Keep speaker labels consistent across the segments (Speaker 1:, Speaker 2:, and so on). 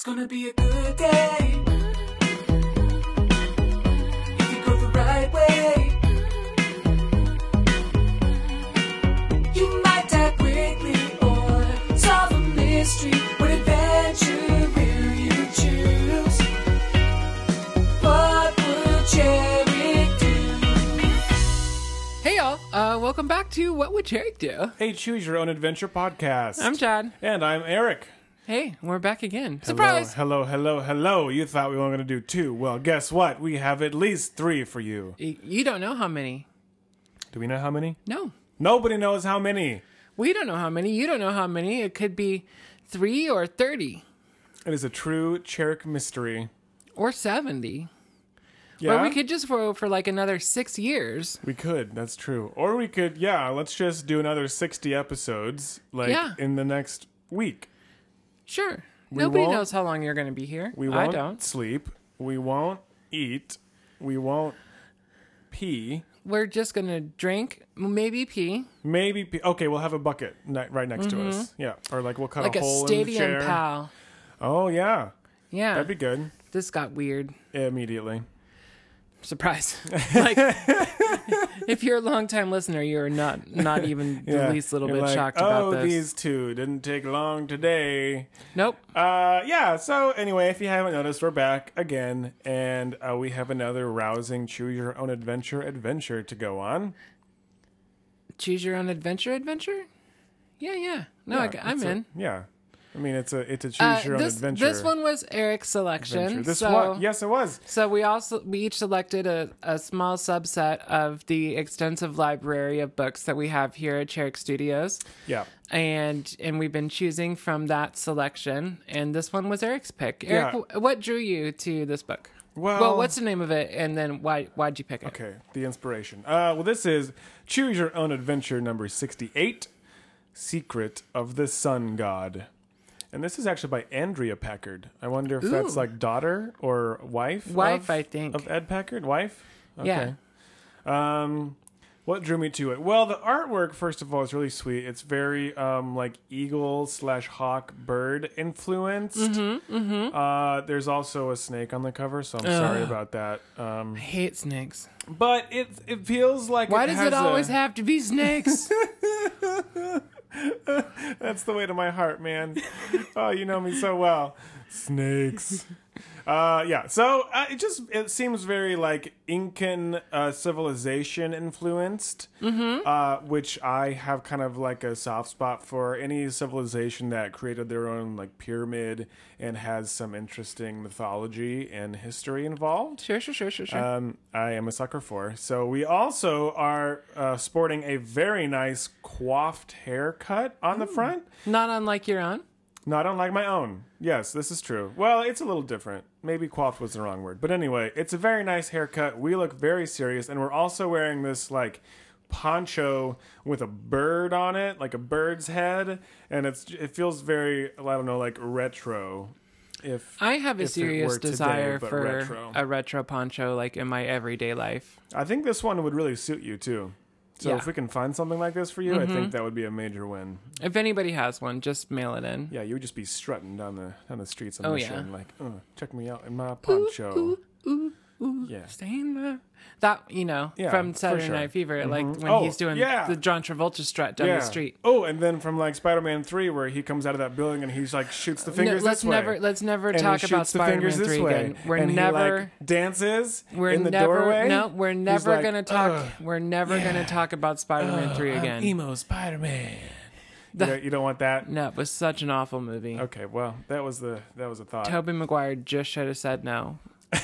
Speaker 1: It's gonna be a good day. If you go the right way, you might die quickly or solve a mystery. What adventure will you choose? What would Cherry do?
Speaker 2: Hey y'all, uh, welcome back to What Would Jake Do?
Speaker 3: Hey, Choose Your Own Adventure podcast.
Speaker 2: I'm Chad.
Speaker 3: And I'm Eric.
Speaker 2: Hey, we're back again. Surprise!
Speaker 3: Hello, hello, hello. You thought we were going to do two. Well, guess what? We have at least three for you.
Speaker 2: Y- You don't know how many.
Speaker 3: Do we know how many?
Speaker 2: No.
Speaker 3: Nobody knows how many.
Speaker 2: We don't know how many. You don't know how many. It could be three or 30
Speaker 3: It is a true Cherrick mystery.
Speaker 2: or 70.
Speaker 3: Yeah,
Speaker 2: Or we could just go for like another six years.
Speaker 3: We could. That's true. Or we could, yeah, let's just do another 60 episodes, like,
Speaker 2: Yeah.
Speaker 3: in the next week.
Speaker 2: Sure. Nobody
Speaker 3: won't-
Speaker 2: knows how long you're going to be here.
Speaker 3: We
Speaker 2: I
Speaker 3: won't
Speaker 2: don't.
Speaker 3: sleep. We won't eat. We won't pee.
Speaker 2: We're just going to drink, maybe pee,
Speaker 3: Maybe pee. Okay, we'll have a bucket ni- right next to us. Yeah. Or like we'll cut
Speaker 2: Mm-hmm. like
Speaker 3: a
Speaker 2: a
Speaker 3: hole in the
Speaker 2: stadium
Speaker 3: chair.
Speaker 2: pal.
Speaker 3: Oh, yeah.
Speaker 2: Yeah.
Speaker 3: That'd be good.
Speaker 2: this got weird.
Speaker 3: Immediately.
Speaker 2: Surprise. like, if you're a long time listener, you're not not even the
Speaker 3: Yeah.
Speaker 2: least little
Speaker 3: You're
Speaker 2: bit
Speaker 3: like,
Speaker 2: shocked
Speaker 3: oh,
Speaker 2: about this.
Speaker 3: these two didn't take long today.
Speaker 2: Nope.
Speaker 3: Uh, yeah. So anyway, if you haven't noticed, we're back again, and uh, we have another rousing choose your own adventure adventure to go on.
Speaker 2: Choose your own adventure adventure? Yeah, yeah. No,
Speaker 3: Yeah,
Speaker 2: I, am
Speaker 3: it's a-
Speaker 2: in.
Speaker 3: yeah. I mean, it's a it's a choose
Speaker 2: Uh,
Speaker 3: your own
Speaker 2: this,
Speaker 3: adventure.
Speaker 2: this one was Eric's selection.
Speaker 3: adventure. This
Speaker 2: so,
Speaker 3: one, yes, it was.
Speaker 2: So we also we each selected a, a small subset of the extensive library of books that we have here at Cherrick Studios.
Speaker 3: Yeah.
Speaker 2: And and we've been choosing from that selection, and this one was Eric's pick. Eric,
Speaker 3: Yeah.
Speaker 2: what drew you to this book?
Speaker 3: Well,
Speaker 2: Well, what's the name of it, and then why why'd you pick it?
Speaker 3: Okay, the inspiration. Uh, well, this is Choose Your Own Adventure number 68 Secret of the Sun God. And this is actually by Andrea Packard. I wonder if that's like daughter or wife?
Speaker 2: Wife,
Speaker 3: of,
Speaker 2: I think.
Speaker 3: Of Ed Packard? Wife?
Speaker 2: Yeah.
Speaker 3: Um, what drew me to it? Well, the artwork, first of all, is really sweet. It's very um, like eagle slash hawk bird influenced. Mm-hmm, mm-hmm. Uh, there's also a snake on the cover, so I'm sorry about that. Um,
Speaker 2: I hate snakes.
Speaker 3: but it it feels like
Speaker 2: Why
Speaker 3: it
Speaker 2: does it always
Speaker 3: a,
Speaker 2: have to be snakes?
Speaker 3: That's the way to my heart, man. oh, you know me so well. Snakes. Uh, yeah. So uh, it just it seems very like Incan uh, civilization influenced, mm-hmm. uh, which I have kind of like a soft spot for. Any civilization that created their own like pyramid and has some interesting mythology and history involved.
Speaker 2: sure, sure, sure, sure, sure.
Speaker 3: um, I am a sucker for. So we also are uh, sporting a very nice coiffed haircut on the front,
Speaker 2: Not unlike your own.
Speaker 3: not unlike my own. Yes, this is true. Well, it's a little different. Maybe coiffed was the wrong word, but anyway, it's a very nice haircut. We look very serious, and we're also wearing this like poncho with a bird on it, like a bird's head, and it's it feels very I don't know like retro. If
Speaker 2: I have a serious
Speaker 3: today,
Speaker 2: desire
Speaker 3: but
Speaker 2: for
Speaker 3: retro.
Speaker 2: a retro poncho, like in my everyday life.
Speaker 3: I think this one would really suit you too. So
Speaker 2: Yeah. Mm-hmm.
Speaker 3: if we can find something like this for you, I think that would be a major win.
Speaker 2: If anybody has one, just mail it in.
Speaker 3: Yeah, you would just be strutting down the down the streets on
Speaker 2: Oh,
Speaker 3: mission,
Speaker 2: yeah.
Speaker 3: like, uh, check me out in my poncho. Yeah.
Speaker 2: Staying there. That you know
Speaker 3: Yeah,
Speaker 2: from Saturday
Speaker 3: sure.
Speaker 2: Night Fever, like mm-hmm. when
Speaker 3: Oh,
Speaker 2: he's doing
Speaker 3: yeah.
Speaker 2: the John Travolta strut down the street.
Speaker 3: Oh, and then from like Spider-Man Three, where he comes out of that building and he's like shoots the fingers.
Speaker 2: No, let's
Speaker 3: this way.
Speaker 2: never let's never
Speaker 3: and
Speaker 2: talk about
Speaker 3: the
Speaker 2: Spider-Man Three
Speaker 3: way.
Speaker 2: again. We're
Speaker 3: and
Speaker 2: never
Speaker 3: he, like, dances
Speaker 2: we're
Speaker 3: in the
Speaker 2: never
Speaker 3: doorway.
Speaker 2: no we're never
Speaker 3: like,
Speaker 2: gonna talk we're never gonna talk about Spider-Man Three again.
Speaker 3: emo Spider-Man. You don't, you don't want that?
Speaker 2: no, it was such an awful movie.
Speaker 3: Okay, well, that was the that was a thought.
Speaker 2: Tobey Maguire just should have said no.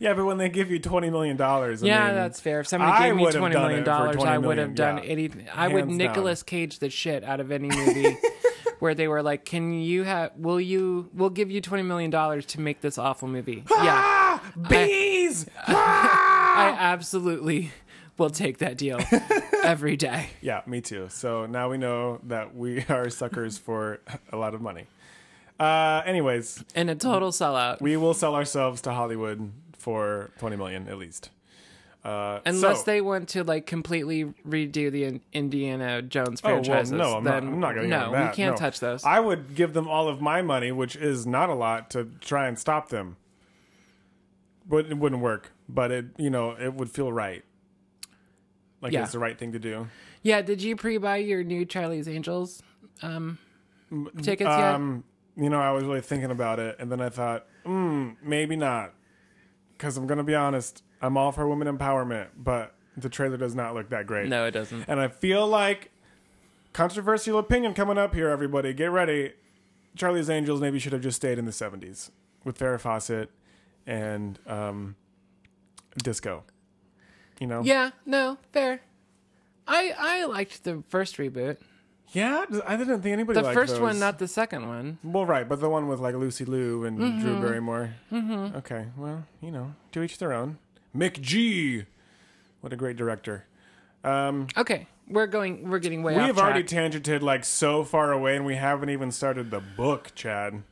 Speaker 3: Yeah, but when they give you twenty million dollars,
Speaker 2: yeah, that's fair. If somebody
Speaker 3: I
Speaker 2: gave me
Speaker 3: done
Speaker 2: million dollars, I would have done
Speaker 3: yeah.
Speaker 2: anything. I would Nicolas Cage the shit out of any movie where they were like, "Can you have? Will you? We'll give you twenty million dollars to make this awful movie." yeah,
Speaker 3: Ah, bees.
Speaker 2: I absolutely will take that deal every day.
Speaker 3: yeah, me too. So now we know that we are suckers for a lot of money. Uh, anyways,
Speaker 2: And a total sellout.
Speaker 3: we will sell ourselves to Hollywood for twenty million at least. Uh,
Speaker 2: Unless
Speaker 3: so-
Speaker 2: they want to like completely redo the In- Indiana Jones
Speaker 3: Oh, well,
Speaker 2: franchises.
Speaker 3: no, I'm not,
Speaker 2: then
Speaker 3: I'm not getting
Speaker 2: no,
Speaker 3: on that.
Speaker 2: we can't
Speaker 3: no.
Speaker 2: touch those.
Speaker 3: I would give them all of my money, which is not a lot, to try and stop them. But it wouldn't work. But it, you know, it would feel right. Like
Speaker 2: Yeah.
Speaker 3: it's the right thing to do.
Speaker 2: yeah, did you pre-buy your new Charlie's Angels um, tickets yet?
Speaker 3: Um, you know, I was really thinking about it, and then I thought, hmm, maybe not. Because I'm gonna be honest, I'm all for women empowerment, but the trailer does not look that great.
Speaker 2: No, it doesn't.
Speaker 3: And I feel like controversial opinion coming up here, everybody. Get ready. Charlie's Angels maybe should have just stayed in the 70s with Farrah Fawcett and um, disco. You know?
Speaker 2: Yeah, no, fair. I I liked the first reboot.
Speaker 3: Yeah? I didn't think anybody
Speaker 2: The
Speaker 3: liked
Speaker 2: first one, not the second one.
Speaker 3: Well, right, but the one with like Lucy Liu and
Speaker 2: Mm-hmm.
Speaker 3: Drew Barrymore. Mm-hmm. Okay, well, you know, to each their own. McG What a great director. Um,
Speaker 2: Okay, we're going. We're getting way
Speaker 3: we have
Speaker 2: track.
Speaker 3: already tangented like so far away, and we haven't even started the book, Chad.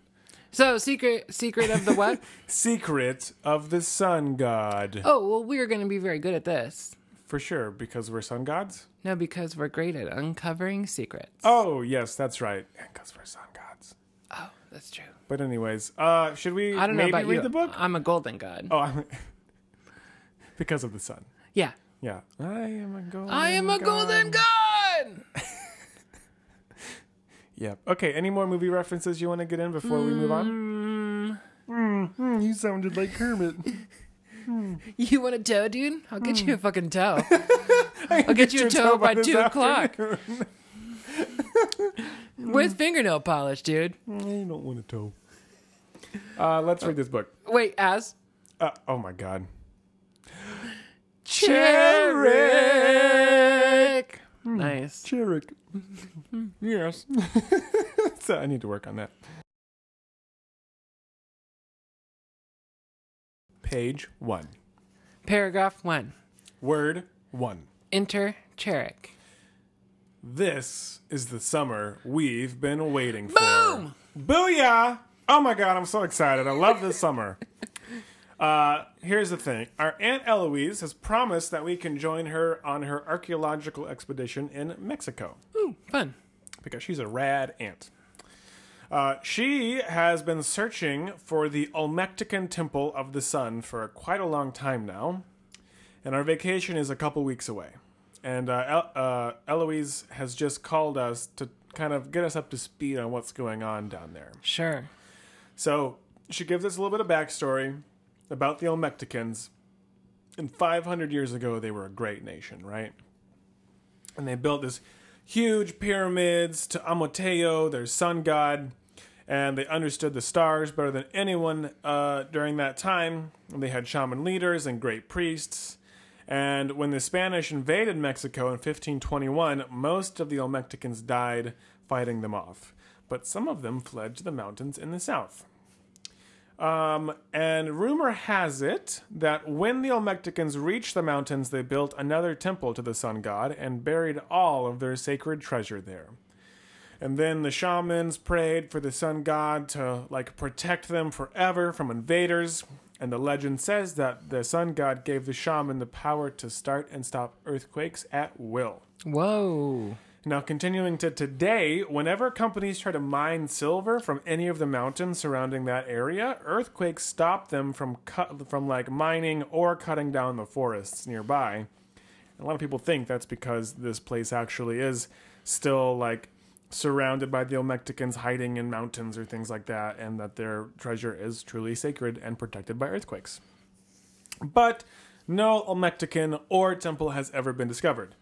Speaker 2: so secret, secret of the what?
Speaker 3: Secret of the Sun God.
Speaker 2: oh well, we are going to be very good at this.
Speaker 3: For sure, because we're sun gods?
Speaker 2: No, because we're great at uncovering secrets.
Speaker 3: Oh, yes, that's right. And because we're sun gods.
Speaker 2: Oh, that's true.
Speaker 3: But anyways, uh, should we
Speaker 2: I don't know
Speaker 3: maybe
Speaker 2: about
Speaker 3: read
Speaker 2: you.
Speaker 3: the book?
Speaker 2: I'm a golden god.
Speaker 3: Oh, I'm... because of the sun.
Speaker 2: Yeah,
Speaker 3: Yeah. I am a golden
Speaker 2: I am a golden god.
Speaker 3: yeah. Okay, any more movie references you want to get in before we move on? Mm, you sounded like Kermit.
Speaker 2: You want a toe, dude? I'll get you a fucking toe. I'll get you a toe, by,
Speaker 3: this
Speaker 2: two o'clock with fingernail polish, dude.
Speaker 3: I don't want a toe. Uh, let's read this book.
Speaker 2: Wait, as
Speaker 3: Uh, oh my god.
Speaker 2: Cherrick. Nice.
Speaker 3: Cherrick.
Speaker 2: Yes.
Speaker 3: So I need to work on that. Page one.
Speaker 2: Paragraph one.
Speaker 3: Word one.
Speaker 2: Enter Cherrick.
Speaker 3: This is the summer we've been waiting for.
Speaker 2: Boom!
Speaker 3: Booyah! Oh my god, I'm so excited. I love this summer. Uh, here's the thing. Our Aunt Eloise has promised that we can join her on her archaeological expedition in Mexico
Speaker 2: Ooh, fun.
Speaker 3: because she's a rad aunt. Uh, she has been searching for the Olmectican Temple of the Sun for quite a long time now, and our vacation is a couple weeks away. And uh, El- uh, Eloise has just called us to kind of get us up to speed on what's going on down there.
Speaker 2: Sure.
Speaker 3: So she gives us a little bit of backstory about the Olmecticans. And 500 years ago, they were a great nation, right? And they built this huge pyramids to Amoteo, their sun god, and they understood the stars better than anyone uh, during that time. They had shaman leaders and great priests. And when the Spanish invaded Mexico in 1521, most of the Olmecticans died fighting them off. But some of them fled to the mountains in the south. Um, and rumor has it that when the Olmecticans reached the mountains, they built another temple to the sun god and buried all of their sacred treasure there. And then the shamans prayed for the sun god to like protect them forever from invaders. And the legend says that the sun god gave the shaman the power to start and stop earthquakes at will.
Speaker 2: Whoa.
Speaker 3: Now, continuing to today, whenever companies try to mine silver from any of the mountains surrounding that area, earthquakes stop them from cut, from like mining or cutting down the forests nearby. A lot of people think that's because this place actually is still like surrounded by the Olmecticans hiding in mountains or things like that, and that their treasure is truly sacred and protected by earthquakes. But no Olmectican or temple has ever been discovered.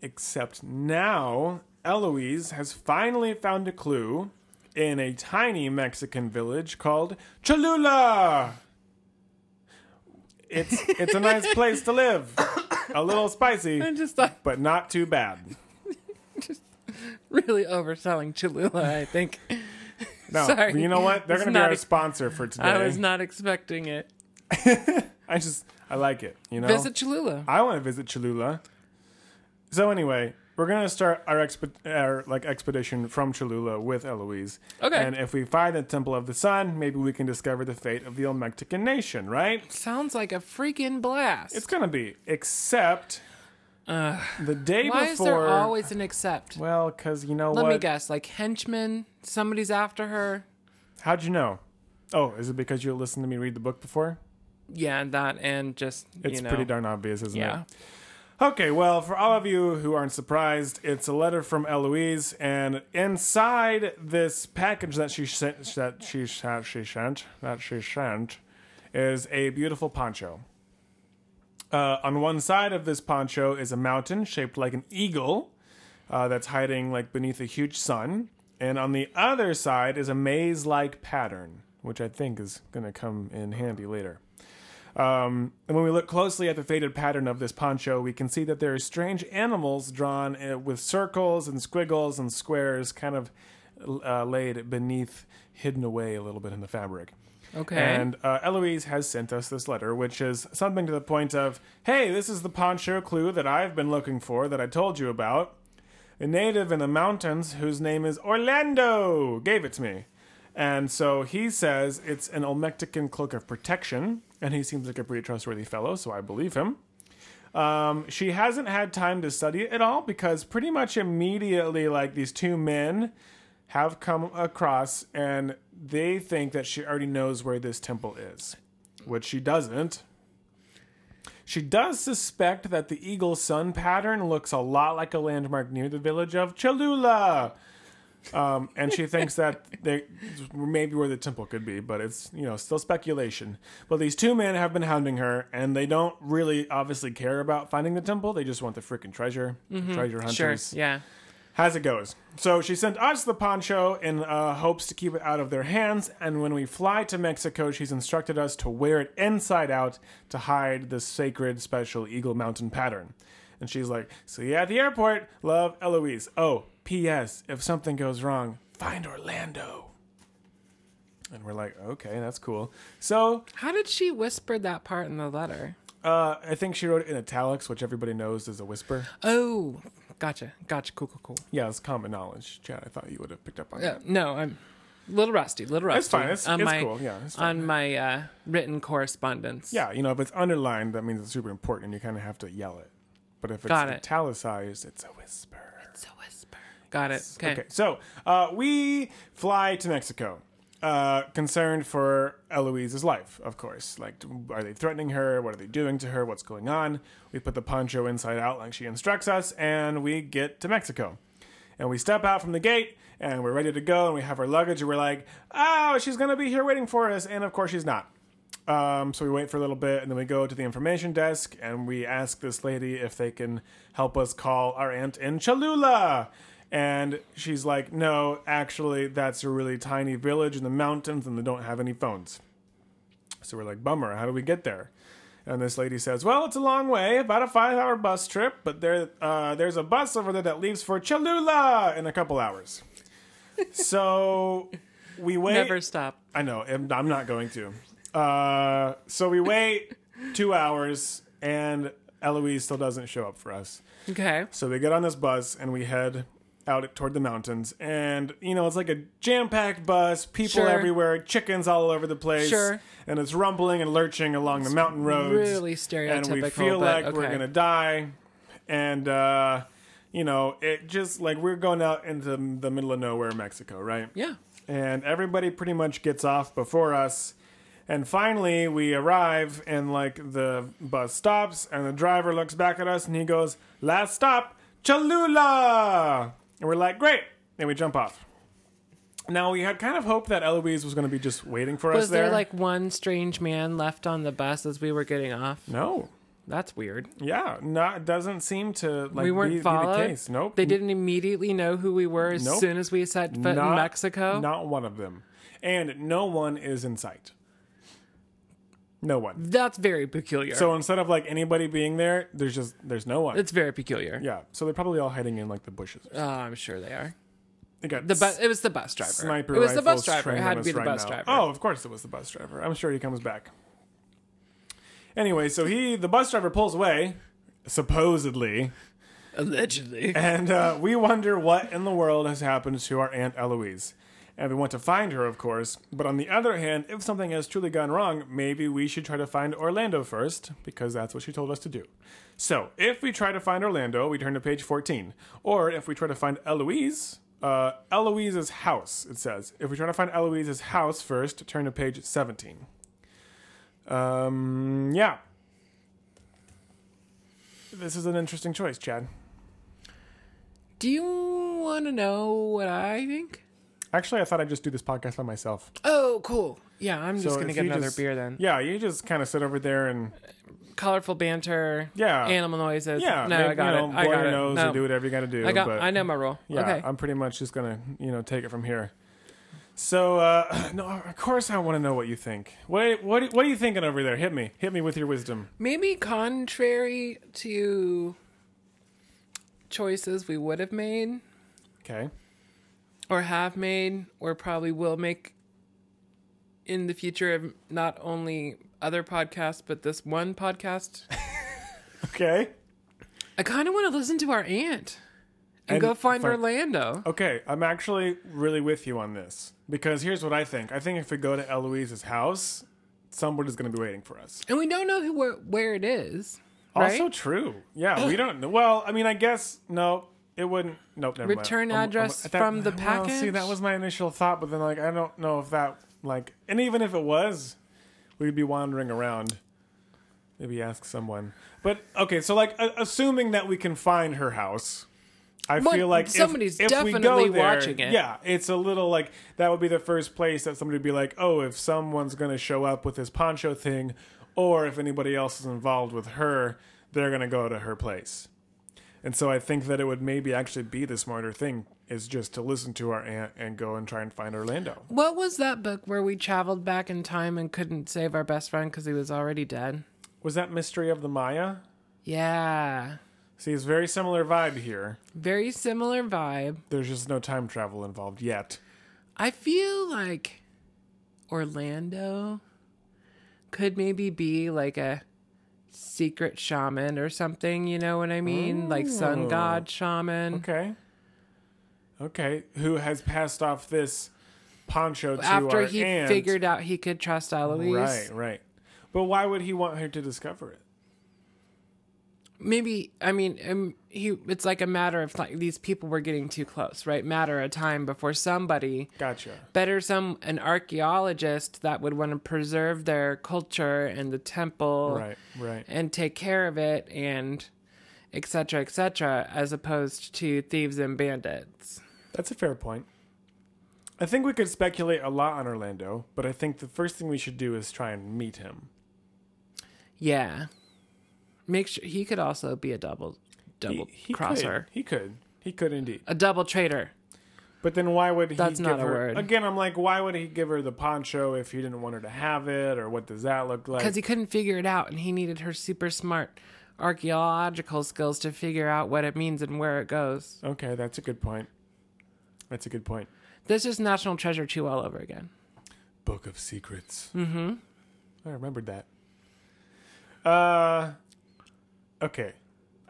Speaker 3: Except now, Eloise has finally found a clue in a tiny Mexican village called Cholula. It's it's a nice place to live. A little spicy,
Speaker 2: I just thought
Speaker 3: but not too bad.
Speaker 2: Just really overselling Cholula, I think.
Speaker 3: No,
Speaker 2: Sorry.
Speaker 3: you know what? They're going to be our
Speaker 2: ex-
Speaker 3: sponsor for today.
Speaker 2: I was not expecting it.
Speaker 3: I just I like it. You know,
Speaker 2: Visit Cholula.
Speaker 3: I want to visit Cholula. So anyway, we're gonna start our exp- our like expedition from Cholula with Eloise.
Speaker 2: Okay.
Speaker 3: And if we find the Temple of the Sun, maybe we can discover the fate of the Olmectican nation. Right?
Speaker 2: Sounds like a freaking blast.
Speaker 3: It's gonna be, except the day
Speaker 2: Why
Speaker 3: before.
Speaker 2: is there always an except?
Speaker 3: well, because you know
Speaker 2: Let
Speaker 3: what?
Speaker 2: me guess, like henchmen, somebody's after her.
Speaker 3: How'd you know? Oh, is it because you listened to me read the book before?
Speaker 2: Yeah, and that and just
Speaker 3: It's
Speaker 2: you know,
Speaker 3: pretty darn obvious, isn't
Speaker 2: yeah.
Speaker 3: it? Okay, well, for all of you who aren't surprised, it's a letter from Eloise, and inside this package that she sent, that she that she sent, that she sent, is a beautiful poncho. Uh, on one side of this poncho is a mountain shaped like an eagle, uh, that's hiding like beneath a huge sun, and on the other side is a maze-like pattern, which I think is going to come in handy later. Um, and when we look closely at the faded pattern of this poncho, we can see that there are strange animals drawn uh, with circles and squiggles and squares kind of uh, laid beneath, hidden away a little bit in the fabric.
Speaker 2: Okay.
Speaker 3: And uh, Eloise has sent us this letter, which is something to the point of Hey, this is the poncho clue that I've been looking for that I told you about. A native in the mountains whose name is Orlando gave it to me. And so he says it's an Olmectican cloak of protection, and he seems like a pretty trustworthy fellow, so I believe him. Um, she hasn't had time to study it at all because pretty much immediately, like these two men have come across and they think that she already knows where this temple is, which she doesn't. She does suspect that the eagle sun pattern looks a lot like a landmark near the village of Cholula. Um, and she thinks that they maybe where the temple could be, but it's you know still speculation. But these two men have been hounding her, and they don't really obviously care about finding the temple. They just want the freaking treasure, treasure hunters
Speaker 2: Sure. Yeah.
Speaker 3: as it goes. So she sent us the poncho in uh, hopes to keep it out of their hands, and when we fly to Mexico, she's instructed us to wear it inside out to hide the sacred special Eagle Mountain pattern. And she's like, "See you at the airport, love, Eloise." Oh, P.S. If something goes wrong, find Orlando. And we're like, "Okay, that's cool." So
Speaker 2: How did she whisper that part in the letter?
Speaker 3: uh, I think she wrote it in italics, which everybody knows is a whisper.
Speaker 2: Oh, gotcha. Gotcha. Cool, cool, cool.
Speaker 3: Yeah, it's common knowledge. Chad, I thought you would have picked up on
Speaker 2: Yeah,
Speaker 3: that.
Speaker 2: no, I'm a little rusty. little rusty.
Speaker 3: It's fine. It's,
Speaker 2: on
Speaker 3: it's
Speaker 2: my,
Speaker 3: cool. Yeah, it's fine.
Speaker 2: On my uh, written correspondence.
Speaker 3: Yeah, you know, if it's underlined, that means it's super important, and you kind of have to yell it. But if it's
Speaker 2: it.
Speaker 3: italicized, it's a whisper.
Speaker 2: It's a whisper. Got it. Okay.
Speaker 3: Okay, so uh, we fly to Mexico, uh, concerned for Eloise's life, of course. Like, are they threatening her? What are they doing to her? What's going on? We put the poncho inside out like she instructs us, and we get to Mexico. And we step out from the gate, and we're ready to go, and we have our luggage, and we're like, oh, she's going to be here waiting for us. And of course, she's not. Um, so we wait for a little bit, and then we go to the information desk, and we ask this lady if they can help us call our aunt in Cholula. And she's like, "No, actually, that's a really tiny village in the mountains, and they don't have any phones." So we're like, "Bummer. How do we get there?" And this lady says, "Well, it's a long way, about a five-hour bus trip, but there, uh, there's a bus over there that leaves for Cholula in a couple hours." so we wait.
Speaker 2: Never stop.
Speaker 3: I know. I'm I'm not going to. Uh, so we wait two hours, and Eloise still doesn't show up for us.
Speaker 2: Okay.
Speaker 3: So we get on this bus and we head out toward the mountains. And, you know, it's like a jam packed bus, people
Speaker 2: Sure.
Speaker 3: everywhere, chickens all over the place.
Speaker 2: Sure.
Speaker 3: And it's rumbling and lurching along the mountain roads.
Speaker 2: really stereotypical,
Speaker 3: And we feel like we're going to die. And, uh, you know, it just like we're going out into the middle of nowhere, Mexico, right?
Speaker 2: Yeah.
Speaker 3: and everybody pretty much gets off before us. And finally, we arrive, and like the bus stops, and the driver looks back at us, and he goes, "Last stop, Cholula." And we're like, "Great!" And we jump off. Now we had kind of hoped that Eloise was going to be just waiting for us
Speaker 2: Was there
Speaker 3: there.
Speaker 2: like one strange man left on the bus as we were getting off?
Speaker 3: no,
Speaker 2: That's weird.
Speaker 3: yeah, not doesn't seem to like
Speaker 2: we weren't
Speaker 3: be, be
Speaker 2: followed.
Speaker 3: the case. Nope,
Speaker 2: They didn't immediately know who we were as
Speaker 3: Nope.
Speaker 2: soon as we set foot in Mexico.
Speaker 3: Not one of them, and no one is in sight. No one.
Speaker 2: That's very peculiar.
Speaker 3: So instead of like anybody being there, there's just there's no one.
Speaker 2: it's very peculiar.
Speaker 3: yeah, so they're probably all hiding in like the bushes.
Speaker 2: Oh, I'm sure they are.
Speaker 3: They got
Speaker 2: The bus. It was the bus driver.
Speaker 3: sniper
Speaker 2: it was the bus driver. It had to be the
Speaker 3: right
Speaker 2: bus
Speaker 3: now.
Speaker 2: driver.
Speaker 3: Oh, of course it was the bus driver. I'm sure he comes back. Anyway, so he the bus driver pulls away, supposedly,
Speaker 2: Allegedly.
Speaker 3: And uh, we wonder what in the world has happened to our Aunt Eloise. And we want to find her, of course. But on the other hand, if something has truly gone wrong, maybe we should try to find Orlando first, because that's what she told us to do. So, if we try to find Orlando, we turn to page 14. Or if we try to find Eloise, uh, Eloise's house, it says. If we try to find Eloise's house first, turn to page 17. Um, yeah. This is an interesting choice, Chad.
Speaker 2: Do you want to know what I think?
Speaker 3: Actually, I thought I'd just do this podcast by myself.
Speaker 2: Oh, cool. Yeah, I'm just
Speaker 3: So
Speaker 2: gonna
Speaker 3: if
Speaker 2: get
Speaker 3: you
Speaker 2: another
Speaker 3: just-
Speaker 2: beer then.
Speaker 3: Yeah, you just kind of sit over there and
Speaker 2: Colorful banter.
Speaker 3: Yeah.
Speaker 2: Animal noises.
Speaker 3: yeah,
Speaker 2: No,
Speaker 3: make-
Speaker 2: I got
Speaker 3: you know,
Speaker 2: it. I
Speaker 3: blow
Speaker 2: got
Speaker 3: your
Speaker 2: it.
Speaker 3: nose
Speaker 2: No.
Speaker 3: or do whatever you got to do.
Speaker 2: I got.
Speaker 3: but
Speaker 2: I know my role.
Speaker 3: Yeah,
Speaker 2: okay.
Speaker 3: I'm pretty much just gonna you know take it from here. So uh, no, of course I want to know what you think. What what what are you thinking over there? Hit me, hit me with your wisdom.
Speaker 2: Maybe contrary to choices we would have made
Speaker 3: Okay.
Speaker 2: Or have made or probably will make in the future of not only other podcasts but this one podcast.
Speaker 3: Okay.
Speaker 2: I kind of want to listen to our aunt and,
Speaker 3: And
Speaker 2: go find
Speaker 3: fi-
Speaker 2: Orlando.
Speaker 3: Okay, I'm actually really with you on this because here's what I think. I think if we go to Eloise's house, somebody's going to be waiting for us.
Speaker 2: And we don't know who where, where it is.
Speaker 3: Also
Speaker 2: Right?
Speaker 3: true. Yeah, we don't know. Well, I mean, I guess no, it wouldn't. Nope, never.
Speaker 2: Return
Speaker 3: I'm-
Speaker 2: address
Speaker 3: that-
Speaker 2: from the
Speaker 3: well, see, that was my initial thought, but then like I don't know if that like, and even if it was, we'd be wandering around. Maybe ask someone. But okay, so like, a- assuming that we can find her house. I
Speaker 2: Well,
Speaker 3: feel like if-
Speaker 2: somebody's
Speaker 3: if, we go
Speaker 2: definitely
Speaker 3: there,
Speaker 2: watching it.
Speaker 3: Yeah, it's a little like that would be the first place that somebody would be like, oh, if someone's going to show up with this poncho thing, or if anybody else is involved with her, they're going to go to her place. And so I think that it would maybe actually be the smarter thing is just to listen to our aunt and go and try and find Orlando.
Speaker 2: What was that book where we traveled back in time and couldn't save our best friend because he was already dead?
Speaker 3: Was that Mystery of the Maya?
Speaker 2: Yeah.
Speaker 3: See, it's very similar vibe here.
Speaker 2: Very similar vibe.
Speaker 3: There's just no time travel involved yet.
Speaker 2: I feel like Orlando could maybe be like a secret shaman or something, you know what I mean? Like sun
Speaker 3: Oh.
Speaker 2: god shaman.
Speaker 3: Okay. Okay. Who has passed off this poncho to
Speaker 2: After
Speaker 3: our
Speaker 2: he
Speaker 3: aunt?
Speaker 2: figured out he could trust Eloise.
Speaker 3: Right, right. But why would he want her to discover it?
Speaker 2: maybe I mean um, he it's like a matter of like these people were getting too close, right? Matter of time before somebody
Speaker 3: Gotcha.
Speaker 2: better some an archaeologist that would want to preserve their culture and the temple
Speaker 3: Right, right.
Speaker 2: and take care of it and etc etc as opposed to thieves and bandits.
Speaker 3: That's a fair point. I think we could speculate a lot on Orlando, but I think the first thing we should do is try and meet him.
Speaker 2: Yeah. Make sure he could also be a double double
Speaker 3: he, he
Speaker 2: crosser.
Speaker 3: Could. He could. He could indeed.
Speaker 2: A double traitor.
Speaker 3: But then why would he
Speaker 2: That's
Speaker 3: give
Speaker 2: not a
Speaker 3: her
Speaker 2: word.
Speaker 3: again? I'm like, why would he give her the poncho if he didn't want her to have it, or what does that look like?
Speaker 2: because he couldn't figure it out and he needed her super smart archaeological skills to figure out what it means and where it goes.
Speaker 3: okay, that's a good point. That's a good point.
Speaker 2: This is National Treasure 2 all over again.
Speaker 3: Book of Secrets. Mm-hmm. I remembered that. Uh, okay.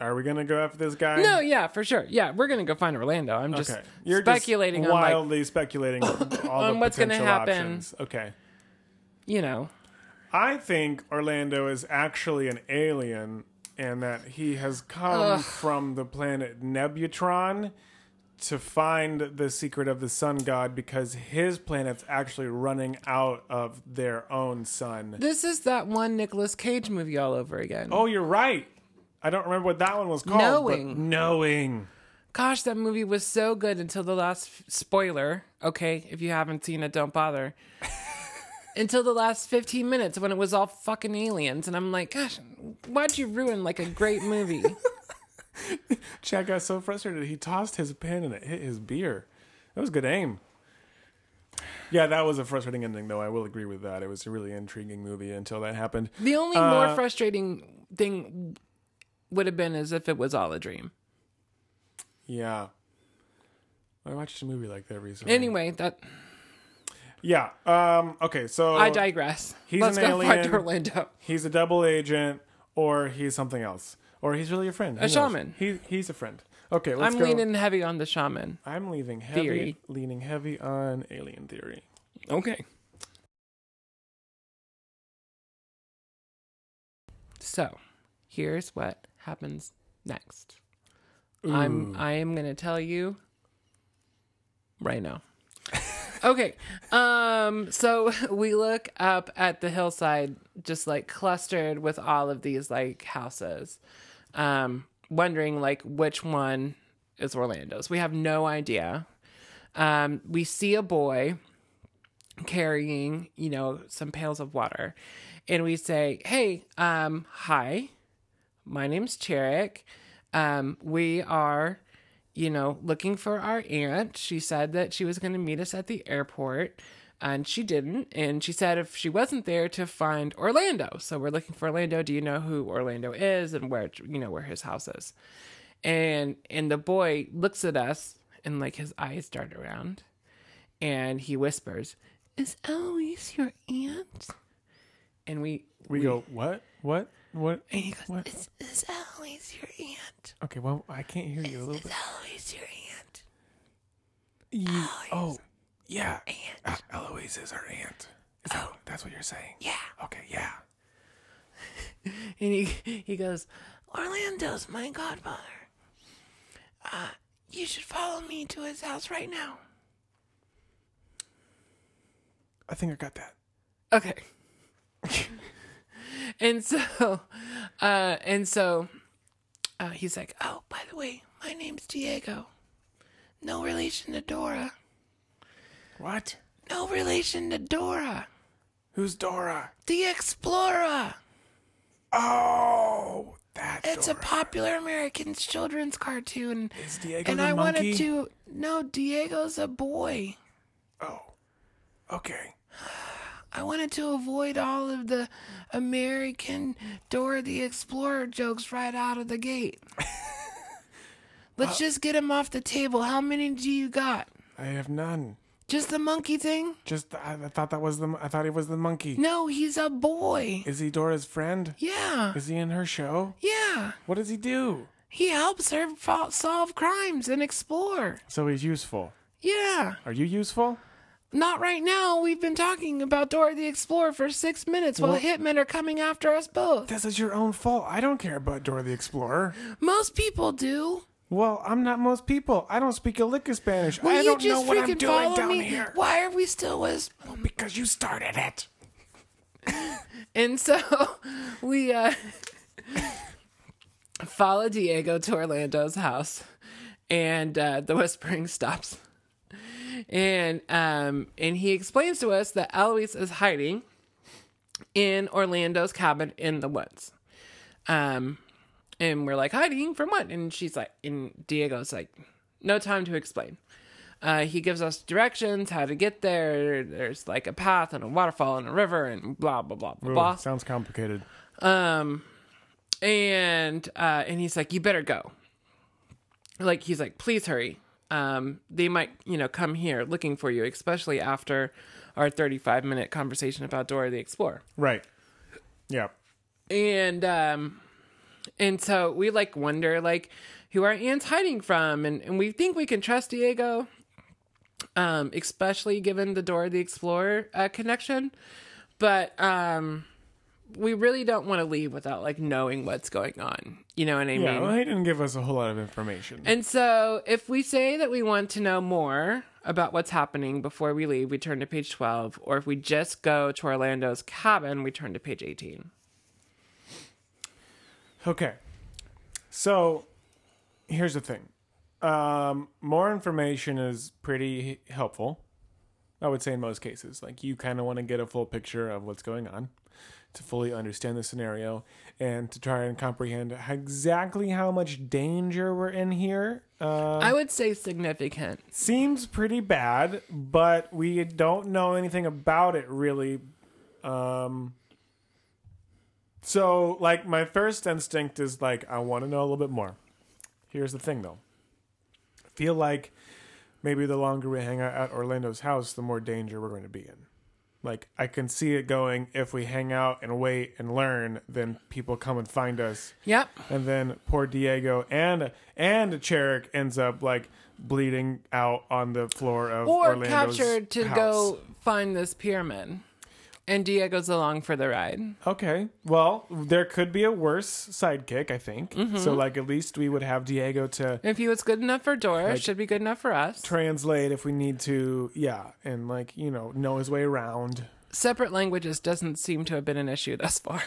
Speaker 3: Are we gonna go after this guy?
Speaker 2: No, yeah, for sure. Yeah, we're going to go find Orlando. I'm just
Speaker 3: Okay. You're
Speaker 2: speculating
Speaker 3: just
Speaker 2: on like,
Speaker 3: wildly speculating on all
Speaker 2: on
Speaker 3: the
Speaker 2: what's gonna
Speaker 3: potential
Speaker 2: happen.
Speaker 3: options. Okay.
Speaker 2: you know,
Speaker 3: I think Orlando is actually an alien and that he has come from the planet Nebutron to find the secret of the sun god because his planet's actually running out of their own sun.
Speaker 2: this is that one Nicolas Cage movie all over again.
Speaker 3: Oh, you're right. I don't remember what that one was called.
Speaker 2: Knowing.
Speaker 3: Knowing.
Speaker 2: Gosh, that movie was so good until the last spoiler. Okay, if you haven't seen it, don't bother. until the last 15 minutes when it was all fucking aliens and I'm like, gosh, why'd you ruin like a great movie?
Speaker 3: Chad got so frustrated he tossed his pen and it hit his beer. That was good aim. Yeah, that was a frustrating ending, though. I will agree with that. It was a really intriguing movie until that happened.
Speaker 2: The only
Speaker 3: Uh,
Speaker 2: more frustrating thing would have been as if it was all a dream.
Speaker 3: Yeah. I watched a movie like that recently.
Speaker 2: Anyway, that
Speaker 3: Yeah. Um, okay, so
Speaker 2: I digress.
Speaker 3: he's
Speaker 2: Let's
Speaker 3: an
Speaker 2: go find. Orlando.
Speaker 3: he's a double agent or he's something else. or he's really a friend. Who
Speaker 2: A
Speaker 3: knows?
Speaker 2: shaman.
Speaker 3: He he's a friend. Okay, let's
Speaker 2: I'm
Speaker 3: go.
Speaker 2: leaning heavy on the shaman.
Speaker 3: I'm leaving heavy,
Speaker 2: Theory.
Speaker 3: leaning heavy on alien theory.
Speaker 2: Okay. So, here's what happens next. I'm I am going to tell you right now. okay. Um so we look up at the hillside just like clustered with all of these like houses. Um wondering like which one is Orlando's. We have no idea. Um we see a boy carrying, you know, some pails of water. And we say, Hey, um, hi, my name's Cherrick. Um, we are, you know, looking for our aunt. She said that she was going to meet us at the airport, and she didn't. And she said if she wasn't there to find Orlando. So we're looking for Orlando. Do you know who Orlando is and where, you know, where his house is? And and the boy looks at us and like his eyes dart around, and he whispers, "Is Eloise your aunt?" And we
Speaker 3: We, go what what what?
Speaker 2: and he goes,
Speaker 3: What?
Speaker 2: Is, is Eloise your aunt?
Speaker 3: Okay, well I can't hear you a little
Speaker 2: Is
Speaker 3: bit.
Speaker 2: Is Eloise your aunt?
Speaker 3: You, oh yeah, Uh, Eloise is our aunt. Is that, that's what you're saying?
Speaker 2: Yeah.
Speaker 3: Okay, yeah.
Speaker 2: And he he goes, Orlando's my godfather. Uh, you should follow me to his house right now.
Speaker 3: I think I got that.
Speaker 2: Okay. And so, uh, and so, uh, he's like, "Oh, by the way, my name's Diego. No relation to Dora.
Speaker 3: What?
Speaker 2: No relation to Dora,
Speaker 3: Who's Dora?
Speaker 2: the Explorer.
Speaker 3: Oh, that's
Speaker 2: It's a popular American children's cartoon,
Speaker 3: Is Diego
Speaker 2: and
Speaker 3: the
Speaker 2: I
Speaker 3: monkey?
Speaker 2: wanted to. No, Diego's a boy.
Speaker 3: Oh, okay.
Speaker 2: I wanted to avoid all of the American Dora the Explorer jokes right out of the gate. Let's just get him off the table. How many do you got?
Speaker 3: I have none.
Speaker 2: Just the monkey thing?
Speaker 3: Just I, I thought that was the I thought he was the monkey.
Speaker 2: No, he's a boy.
Speaker 3: Is he Dora's friend?
Speaker 2: Yeah.
Speaker 3: Is he in her show?
Speaker 2: Yeah.
Speaker 3: What does he do?
Speaker 2: He helps her solve crimes and explore.
Speaker 3: So he's useful.
Speaker 2: Yeah.
Speaker 3: Are you useful?
Speaker 2: Not right now. We've been talking about Dora the Explorer for six minutes while
Speaker 3: Well-
Speaker 2: hitmen are coming after us both.
Speaker 3: This is your own fault. I don't care about Dora the Explorer.
Speaker 2: Most people do.
Speaker 3: Well, I'm not most people. I don't speak a lick of Spanish.
Speaker 2: Will
Speaker 3: I
Speaker 2: you
Speaker 3: don't
Speaker 2: just
Speaker 3: know what I'm
Speaker 2: freaking
Speaker 3: doing
Speaker 2: follow
Speaker 3: down
Speaker 2: me?
Speaker 3: here.
Speaker 2: Why are we still with
Speaker 3: Because you started it.
Speaker 2: And so we uh follow Diego to Orlando's house and uh the whispering stops. And um and he explains to us that Eloise is hiding in Orlando's cabin in the woods. Um and we're like hiding from what? And she's like and Diego's like no time to explain. Uh, he gives us directions how to get there. There's like a path and a waterfall and a river and blah blah blah blah. blah.
Speaker 3: sounds complicated.
Speaker 2: Um, and uh, and he's like, "You better go." Like he's like, "Please hurry." Um, they might, you know, come here looking for you, especially after our 35 minute conversation about Dora the Explorer.
Speaker 3: Right. Yeah.
Speaker 2: And um, and so we like wonder like who our aunt's hiding from, and and we think we can trust Diego. Um, especially given the Dora the Explorer uh, connection, but um, we really don't want to leave without like knowing what's going on. You know what I
Speaker 3: Yeah,
Speaker 2: mean?
Speaker 3: well, he didn't give us a whole lot of information.
Speaker 2: And so, if we say that we want to know more about what's happening before we leave, we turn to page 12. Or if we just go to Orlando's cabin, we turn to page 18.
Speaker 3: Okay. So here's the thing. Um, more information is pretty helpful. I would say in most cases. Like you kind of want to get a full picture of what's going on to fully understand the scenario and to try and comprehend exactly how much danger we're in here. Uh,
Speaker 2: I would say significant.
Speaker 3: seems pretty bad, but we don't know anything about it really. Um, so, like, my first instinct is like, I want to know a little bit more. Here's the thing, though. I feel like maybe the longer we hang out at Orlando's house, the more danger we're going to be in. Like I can see it going if we hang out and wait and learn, then people come and find us.
Speaker 2: Yep.
Speaker 3: And then poor Diego and and Cherrick ends up like bleeding out on the floor of
Speaker 2: Or
Speaker 3: Orlando's
Speaker 2: captured to
Speaker 3: house.
Speaker 2: go find this pyramid. And Diego's along for the ride.
Speaker 3: Okay. Well, there could be a worse sidekick, I think.
Speaker 2: Mm-hmm.
Speaker 3: So like at least we would have Diego to
Speaker 2: If he was good enough for Dora, it should be good enough for us.
Speaker 3: translate if we need to. Yeah, and like, you know, know his way around.
Speaker 2: Separate languages doesn't seem to have been an issue thus far.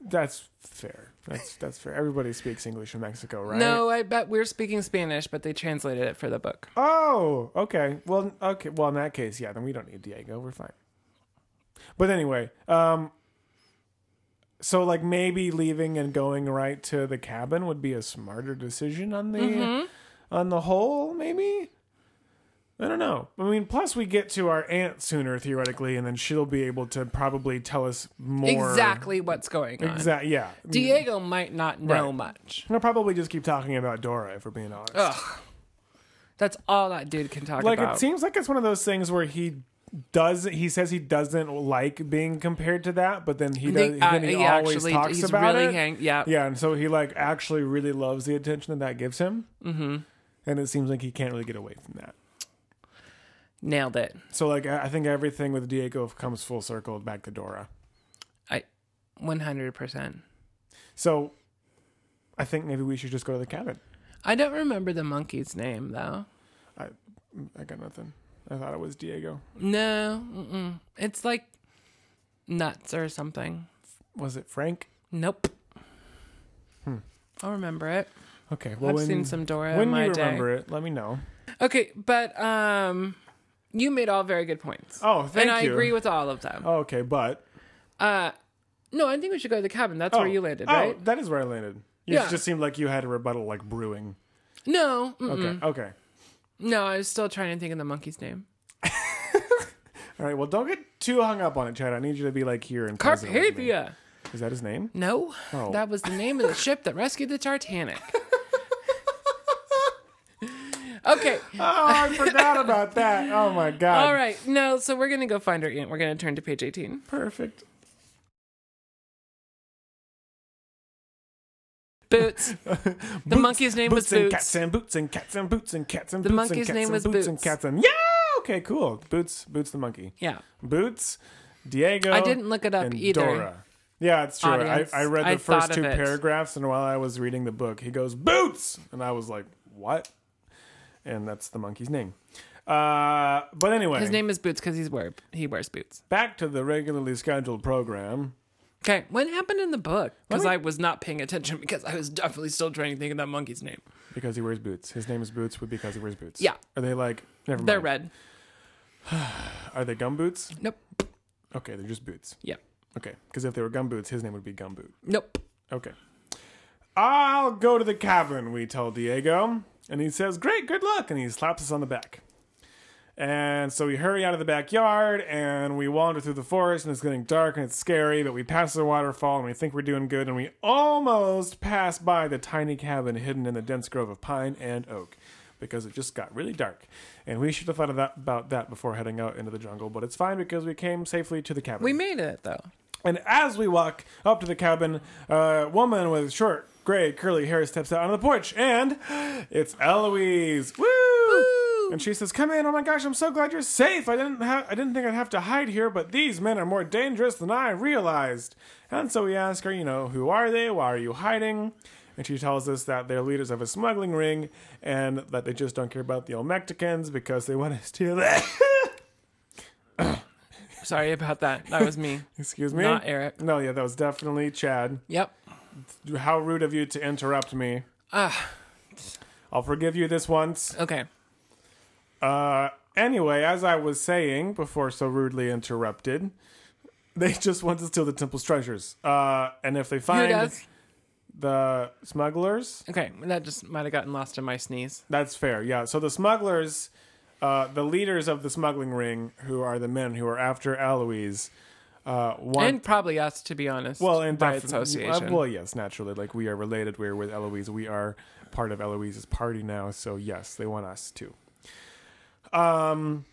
Speaker 3: That's fair. That's that's fair. Everybody speaks English in Mexico, right?
Speaker 2: No, I bet we're speaking Spanish, but they translated it for the book.
Speaker 3: Oh, okay. Well, okay. Well, in that case, yeah, then we don't need Diego. We're fine. But anyway, um, so like maybe leaving and going right to the cabin would be a smarter decision on the
Speaker 2: Mm-hmm.
Speaker 3: on the whole. Maybe I don't know. I mean, plus we get to our aunt sooner theoretically, and then she'll be able to probably tell us more
Speaker 2: Exactly what's going on.
Speaker 3: Exact. Yeah.
Speaker 2: Diego might not know
Speaker 3: Right.
Speaker 2: much.
Speaker 3: I'll probably just keep talking about Dora if we're being honest.
Speaker 2: Ugh. That's all that dude can talk
Speaker 3: like
Speaker 2: about.
Speaker 3: it seems like it's one of those things where he does he says he doesn't like being compared to that but then he does
Speaker 2: They- uh,
Speaker 3: then he,
Speaker 2: he
Speaker 3: always
Speaker 2: actually-
Speaker 3: talks about
Speaker 2: really
Speaker 3: it
Speaker 2: hang- yeah.
Speaker 3: yeah and so he like actually really loves the attention that that gives him mm-hmm. and it seems like he can't really get away from that
Speaker 2: Nailed it.
Speaker 3: so like i I think everything with diego comes full circle back to dora
Speaker 2: I 100%.
Speaker 3: so i think maybe we should just go to the cabin
Speaker 2: I don't remember the monkey's name though.
Speaker 3: i i got nothing i thought it was diego
Speaker 2: No, mm-mm. it's like nuts or something.
Speaker 3: was it frank
Speaker 2: Nope. I'll remember it.
Speaker 3: okay well
Speaker 2: I've
Speaker 3: when,
Speaker 2: seen some Dora
Speaker 3: when
Speaker 2: in my
Speaker 3: you
Speaker 2: day.
Speaker 3: remember it let me know
Speaker 2: Okay, but um, you made all very good points.
Speaker 3: oh thank you.
Speaker 2: and I agree with all of them.
Speaker 3: oh, okay but
Speaker 2: Uh, no, I think we should go to the cabin. That's where you landed,
Speaker 3: oh,
Speaker 2: right?
Speaker 3: that is where I landed. You
Speaker 2: Yeah.
Speaker 3: just seemed like you had a rebuttal like brewing.
Speaker 2: No, mm-mm.
Speaker 3: Okay. Okay.
Speaker 2: No, I was still trying to think of the monkey's name.
Speaker 3: All right. Well, don't get too hung up on it, Chad. I need you to be like here and present with me.
Speaker 2: Carpathia.
Speaker 3: Is that his name?
Speaker 2: No,
Speaker 3: Oh.
Speaker 2: that was the name of the ship that rescued the Titanic. okay,
Speaker 3: Oh, I forgot about that. Oh my god.
Speaker 2: all right. No, so we're gonna go find our aunt. We're gonna turn to page eighteen.
Speaker 3: Perfect.
Speaker 2: Boots. The monkey's name was
Speaker 3: boots and
Speaker 2: Boots.
Speaker 3: cats and boots and cats and boots and cats and
Speaker 2: The
Speaker 3: boots
Speaker 2: monkey's
Speaker 3: and cats
Speaker 2: name
Speaker 3: and
Speaker 2: was
Speaker 3: boots and cats and yeah. Okay. Cool. Boots. Boots the monkey.
Speaker 2: Yeah,
Speaker 3: Boots. Diego.
Speaker 2: I didn't look it up either.
Speaker 3: Dora. Yeah, it's true.
Speaker 2: Audience,
Speaker 3: I, I read the
Speaker 2: I
Speaker 3: first
Speaker 2: thought
Speaker 3: two
Speaker 2: of it.
Speaker 3: paragraphs, and while I was reading the book, he goes boots, and I was like, "What?" And that's the monkey's name. Uh, but anyway,
Speaker 2: His name is Boots because he's wear he wears boots.
Speaker 3: back to the regularly scheduled program.
Speaker 2: Okay, what happened in the book? Because I was not paying attention because I was definitely still trying to think of that monkey's name.
Speaker 3: Because he wears boots. His name is Boots because he wears boots.
Speaker 2: Yeah.
Speaker 3: Are they like? Never mind.
Speaker 2: They're red.
Speaker 3: Are they gum boots?
Speaker 2: Nope.
Speaker 3: Okay, they're just boots.
Speaker 2: Yeah.
Speaker 3: Okay, because if they were gum boots, his name would be Gumboot.
Speaker 2: Nope.
Speaker 3: Okay. I'll go to the cabin, we tell Diego. And he says, Great, good luck. And he slaps us on the back. And so we hurry out of the backyard and we wander through the forest and it's getting dark and it's scary, but we pass the waterfall and we think we're doing good and we almost pass by the tiny cabin hidden in the dense grove of pine and oak because it just got really dark. And we should have thought of that, about that before heading out into the jungle, but it's fine because we came safely to the cabin.
Speaker 2: We made it though.
Speaker 3: And as we walk up to the cabin, a woman with short, gray, curly hair steps out on the porch, and it's Eloise. Woo! And she says, "Come in! Oh my gosh, I'm so glad you're safe. I didn't have, I didn't think I'd have to hide here, but these men are more dangerous than I realized." And so we ask her, you know, who are they? Why are you hiding? And she tells us that they're leaders of a smuggling ring, and that they just don't care about the Olmecticans because they want to steal it.
Speaker 2: Sorry about that. That was me.
Speaker 3: Excuse me.
Speaker 2: Not Eric.
Speaker 3: No, yeah, that was definitely Chad.
Speaker 2: Yep.
Speaker 3: How rude of you to interrupt me.
Speaker 2: Ah.
Speaker 3: I'll forgive you this once.
Speaker 2: Okay.
Speaker 3: Uh, anyway, as I was saying before so rudely interrupted, they just want to steal the temple's treasures. Uh, and if they find
Speaker 2: does?
Speaker 3: the smugglers,
Speaker 2: Okay, that just might have gotten lost in my sneeze.
Speaker 3: that's fair. Yeah. So the smugglers, uh, the leaders of the smuggling ring, who are the men who are after Eloise, uh, want
Speaker 2: and probably us, to be honest.
Speaker 3: well, and
Speaker 2: by
Speaker 3: defi-
Speaker 2: association.
Speaker 3: uh, well, yes, naturally. Like we are related. We're with Eloise. We are part of Eloise's party now. So yes, they want us too. Um,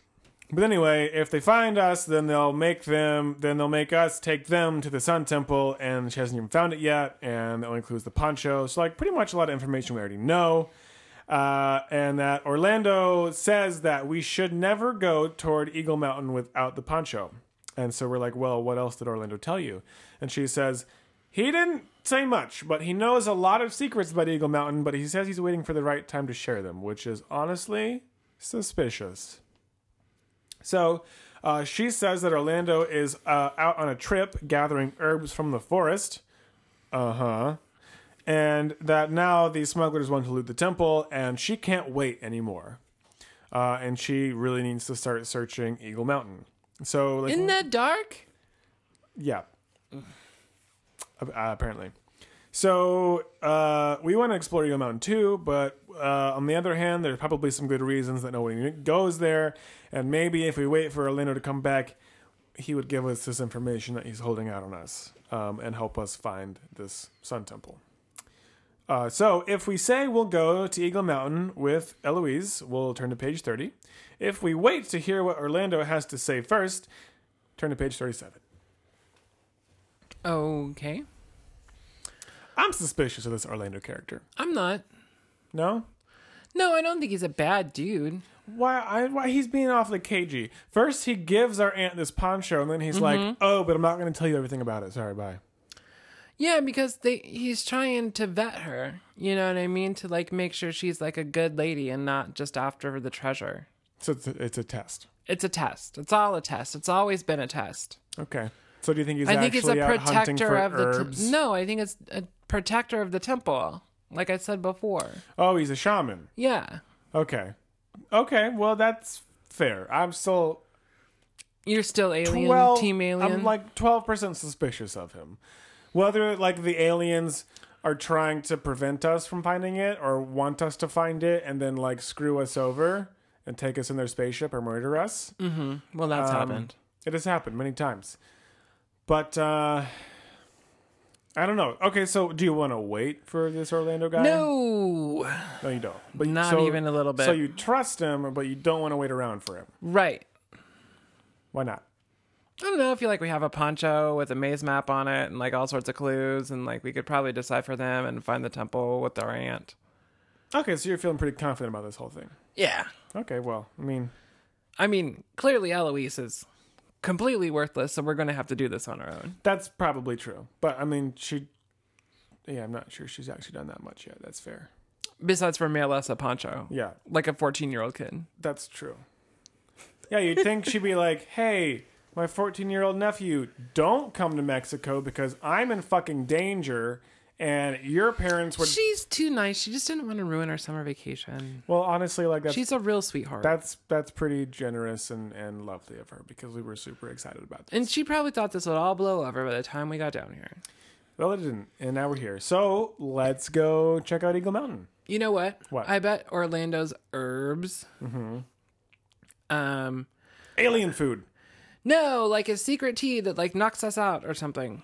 Speaker 3: But anyway, if they find us, then they'll make them. Then they'll make us take them to the Sun Temple, and she hasn't even found it yet. And that only includes the poncho. So like pretty much a lot of information we already know. Uh, and that Orlando says that we should never go toward Eagle Mountain without the poncho. And so we're like, well, what else did Orlando tell you? And she says, he didn't say much, but he knows a lot of secrets about Eagle Mountain, but he says he's waiting for the right time to share them, which is honestly suspicious. So uh, she says that Orlando is uh, out on a trip gathering herbs from the forest. Uh huh. And that now the smugglers want to loot the temple, and she can't wait anymore. Uh, and she really needs to start searching Eagle Mountain. So, like,
Speaker 2: In the dark?
Speaker 3: yeah. Uh, apparently. So uh, we want to explore Eagle Mountain too, but uh, on the other hand, there's probably some good reasons that nobody goes there. And maybe if we wait for Orlando to come back, he would give us this information that he's holding out on us um, and help us find this Sun Temple. Uh, so if we say we'll go to Eagle Mountain with Eloise, we'll turn to page 30. If we wait to hear what Orlando has to say first, turn to page 37.
Speaker 2: Okay.
Speaker 3: I'm suspicious of this Orlando character.
Speaker 2: I'm not.
Speaker 3: No?
Speaker 2: No, I don't think he's a bad dude.
Speaker 3: Why? I, why he's being awfully cagey? First, he gives our aunt this poncho, and then he's like, mm-hmm. "Oh, but I'm not going to tell you everything about it. Sorry, bye."
Speaker 2: Yeah, because they he's trying to vet her. You know what I mean? To like make sure she's like a good lady and not just after the treasure.
Speaker 3: So it's a, it's a test.
Speaker 2: It's a test. It's all a test. It's always been a test.
Speaker 3: Okay. So do you think he's
Speaker 2: I think it's a
Speaker 3: actually out hunting
Speaker 2: protector of the
Speaker 3: herbs?
Speaker 2: t- No, I think it's a protector of the temple. Like I said before.
Speaker 3: Oh, he's a shaman.
Speaker 2: Yeah.
Speaker 3: Okay. Okay. Well, that's fair. I'm still
Speaker 2: You're still alien
Speaker 3: twelve.
Speaker 2: team alien.
Speaker 3: I'm like twelve percent suspicious of him. Whether like the aliens are trying to prevent us from finding it or want us to find it and then like screw us over and take us in their spaceship or murder us. Mm-hmm.
Speaker 2: Well, that's
Speaker 3: Um,
Speaker 2: happened.
Speaker 3: It has happened many times. But uh I don't know. Okay, so do you want to wait for this Orlando guy?
Speaker 2: No.
Speaker 3: No, you don't. But
Speaker 2: Not
Speaker 3: so-
Speaker 2: even a little bit.
Speaker 3: So you trust him, but you don't want to wait around for him.
Speaker 2: Right.
Speaker 3: Why not?
Speaker 2: I don't know. I feel like we have a poncho with a maze map on it and like all sorts of clues, and like we could probably decipher them and find the temple with our aunt.
Speaker 3: Okay, so you're feeling pretty confident about this whole thing.
Speaker 2: Yeah.
Speaker 3: Okay, well, I mean,
Speaker 2: I mean, clearly Eloise is completely worthless, so we're going to have to do this on our own.
Speaker 3: that's probably true. But I mean, she. Yeah, I'm not sure she's actually done that much yet. That's fair.
Speaker 2: Besides for mail us a poncho,
Speaker 3: Yeah,
Speaker 2: like a 14 year old kid.
Speaker 3: that's true. Yeah, you'd think she'd be like, hey, my 14 year old nephew, don't come to Mexico because I'm in fucking danger and your parents would.
Speaker 2: She's too nice. She just didn't want to ruin our summer vacation.
Speaker 3: Well, honestly, like, that's.
Speaker 2: She's a real sweetheart.
Speaker 3: that's that's pretty generous and, and lovely of her because we were super excited about this.
Speaker 2: and she probably thought this would all blow over by the time we got down here.
Speaker 3: Well, it didn't, and now we're here. So let's go check out Eagle Mountain.
Speaker 2: You know what?
Speaker 3: What?
Speaker 2: I bet Orlando's herbs. Mm-hmm. Um,
Speaker 3: Alien food.
Speaker 2: no, like a secret tea that like knocks us out or something.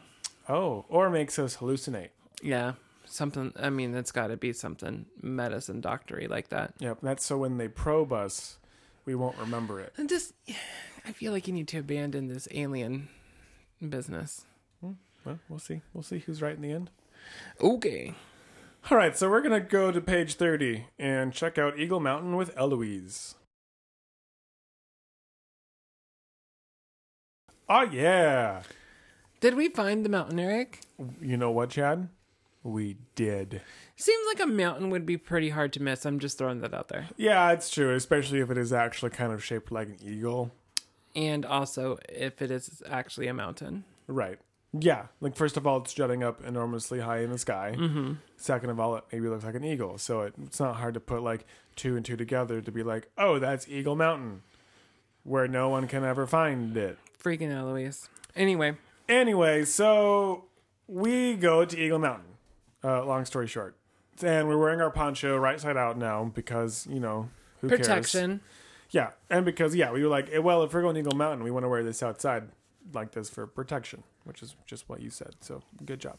Speaker 3: Oh, or makes us hallucinate.
Speaker 2: Yeah, something. I mean, it's got to be something medicine doctory like that.
Speaker 3: Yep, that's so when they probe us, we won't remember it.
Speaker 2: And just, I feel like you need to abandon this alien business.
Speaker 3: Hmm, well, we'll see. We'll see who's right in the end.
Speaker 2: Okay.
Speaker 3: All right, so we're gonna go to page thirty and check out Eagle Mountain with Eloise. Oh yeah.
Speaker 2: Did we find the mountain, Eric?
Speaker 3: You know what, Chad? We did.
Speaker 2: Seems like a mountain would be pretty hard to miss. I'm just throwing that out there.
Speaker 3: Yeah, it's true, especially if it is actually kind of shaped like an eagle.
Speaker 2: And also, if it is actually a mountain.
Speaker 3: Right. Yeah. Like first of all, it's jutting up enormously high in the sky. Mm-hmm. Second of all, it maybe looks like an eagle. So it, it's not hard to put like two and two together to be like, oh, that's Eagle Mountain, where no one can ever find it.
Speaker 2: Freaking Eloise. Anyway,
Speaker 3: Anyway, so we go to Eagle Mountain. Uh, long story short, and we're wearing our poncho right side out now because you know who cares?
Speaker 2: protection.
Speaker 3: Yeah, and because yeah, we were like, eh, well, if we're going to Eagle Mountain, we want to wear this outside like this for protection, which is just what you said. So good job.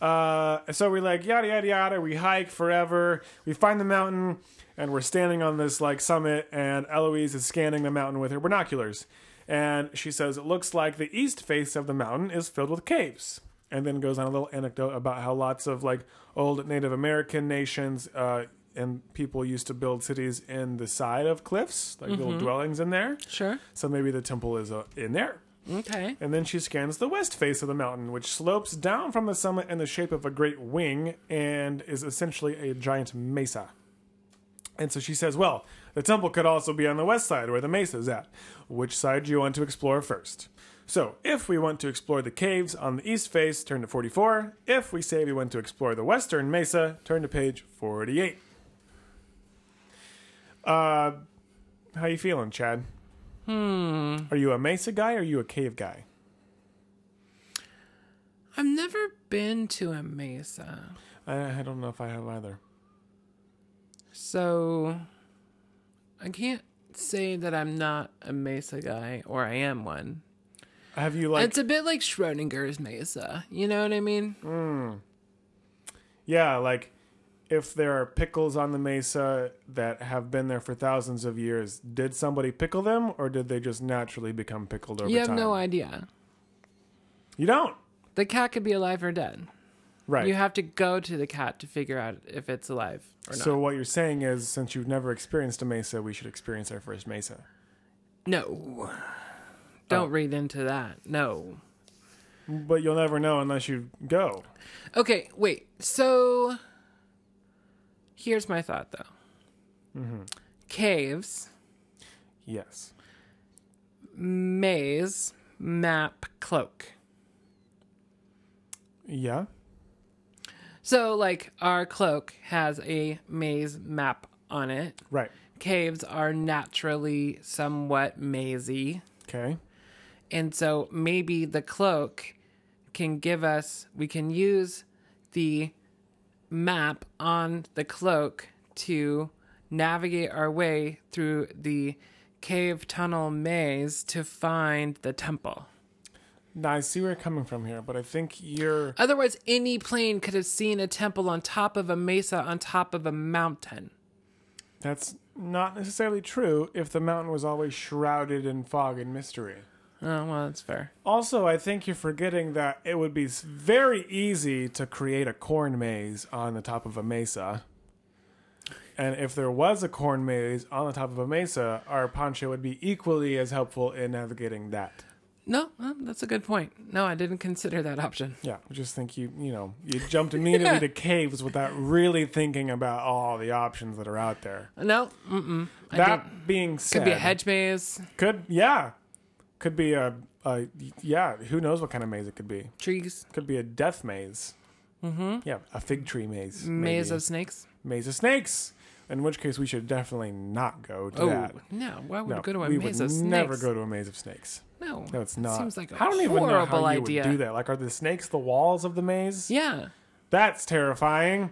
Speaker 3: Uh, so we like yada yada yada. We hike forever. We find the mountain, and we're standing on this like summit. And Eloise is scanning the mountain with her binoculars, and she says it looks like the east face of the mountain is filled with caves. And then goes on a little anecdote about how lots of like old Native American nations uh, and people used to build cities in the side of cliffs, like little dwellings in there.
Speaker 2: Sure.
Speaker 3: So maybe the temple is uh, in there.
Speaker 2: Okay.
Speaker 3: And then she scans the west face of the mountain, which slopes down from the summit in the shape of a great wing and is essentially a giant mesa. And so she says, Well, the temple could also be on the west side where the mesa is at. Which side do you want to explore first? So, if we want to explore the caves on the east face, turn to 44. If we say we want to explore the western mesa, turn to page 48. Uh, how you feeling, Chad? Hmm. Are you a mesa guy or are you a cave guy?
Speaker 2: I've never been to a mesa.
Speaker 3: I, I don't know if I have either.
Speaker 2: So I can't say that I'm not a mesa guy or I am one.
Speaker 3: Have you like?
Speaker 2: it's a bit like Schrodinger's mesa. You know what I mean? Hmm.
Speaker 3: yeah, like if there are pickles on the mesa that have been there for thousands of years, did somebody pickle them or did they just naturally become pickled over time?
Speaker 2: you have
Speaker 3: time?
Speaker 2: no idea.
Speaker 3: You don't.
Speaker 2: The cat could be alive or dead.
Speaker 3: Right.
Speaker 2: You have to go to the cat to figure out if it's alive or not.
Speaker 3: so what you're saying is, since you've never experienced a mesa, we should experience our first mesa.
Speaker 2: no. Don't
Speaker 3: Oh.
Speaker 2: read into that. No.
Speaker 3: But you'll never know unless you go.
Speaker 2: Okay, wait. So here's my thought though.
Speaker 3: Mm-hmm.
Speaker 2: Caves,
Speaker 3: Yes.
Speaker 2: maze, map, cloak.
Speaker 3: Yeah.
Speaker 2: So like our cloak has a maze map on it.
Speaker 3: Right.
Speaker 2: Caves are naturally somewhat mazy.
Speaker 3: Okay.
Speaker 2: And so maybe the cloak can give us, we can use the map on the cloak to navigate our way through the cave tunnel maze to find the temple.
Speaker 3: Now I see where you're coming from here, but I think you're
Speaker 2: Otherwise, any plane could have seen a temple on top of a mesa on top of a mountain.
Speaker 3: that's not necessarily true if the mountain was always shrouded in fog and mystery.
Speaker 2: Oh, well, that's fair.
Speaker 3: Also, I think you're forgetting that it would be very easy to create a corn maze on the top of a mesa. And if there was a corn maze on the top of a mesa, our poncho would be equally as helpful in navigating that.
Speaker 2: No, well, that's a good point. No, I didn't consider that option.
Speaker 3: Yeah, I just think you, you know, you jumped immediately to caves without really thinking about all the options that are out there.
Speaker 2: No, mm-mm. I
Speaker 3: that
Speaker 2: didn't.
Speaker 3: being said,
Speaker 2: Could be a hedge maze,
Speaker 3: Could yeah, could be a, a yeah. Who knows what kind of maze it could be?
Speaker 2: trees,
Speaker 3: Could be a death maze. Mm-hmm. Yeah, a fig tree maze.
Speaker 2: maze
Speaker 3: maybe.
Speaker 2: of snakes.
Speaker 3: maze of snakes. In which case, we should definitely not go to
Speaker 2: Oh
Speaker 3: that.
Speaker 2: no! Why would
Speaker 3: No,
Speaker 2: we go to a
Speaker 3: we
Speaker 2: maze
Speaker 3: would
Speaker 2: of snakes?
Speaker 3: never go to a maze of snakes.
Speaker 2: No,
Speaker 3: No, it's not.
Speaker 2: Seems like a
Speaker 3: I don't even know
Speaker 2: horrible
Speaker 3: how you
Speaker 2: idea.
Speaker 3: would do that. Like, are the snakes the walls of the maze?
Speaker 2: Yeah,
Speaker 3: That's terrifying.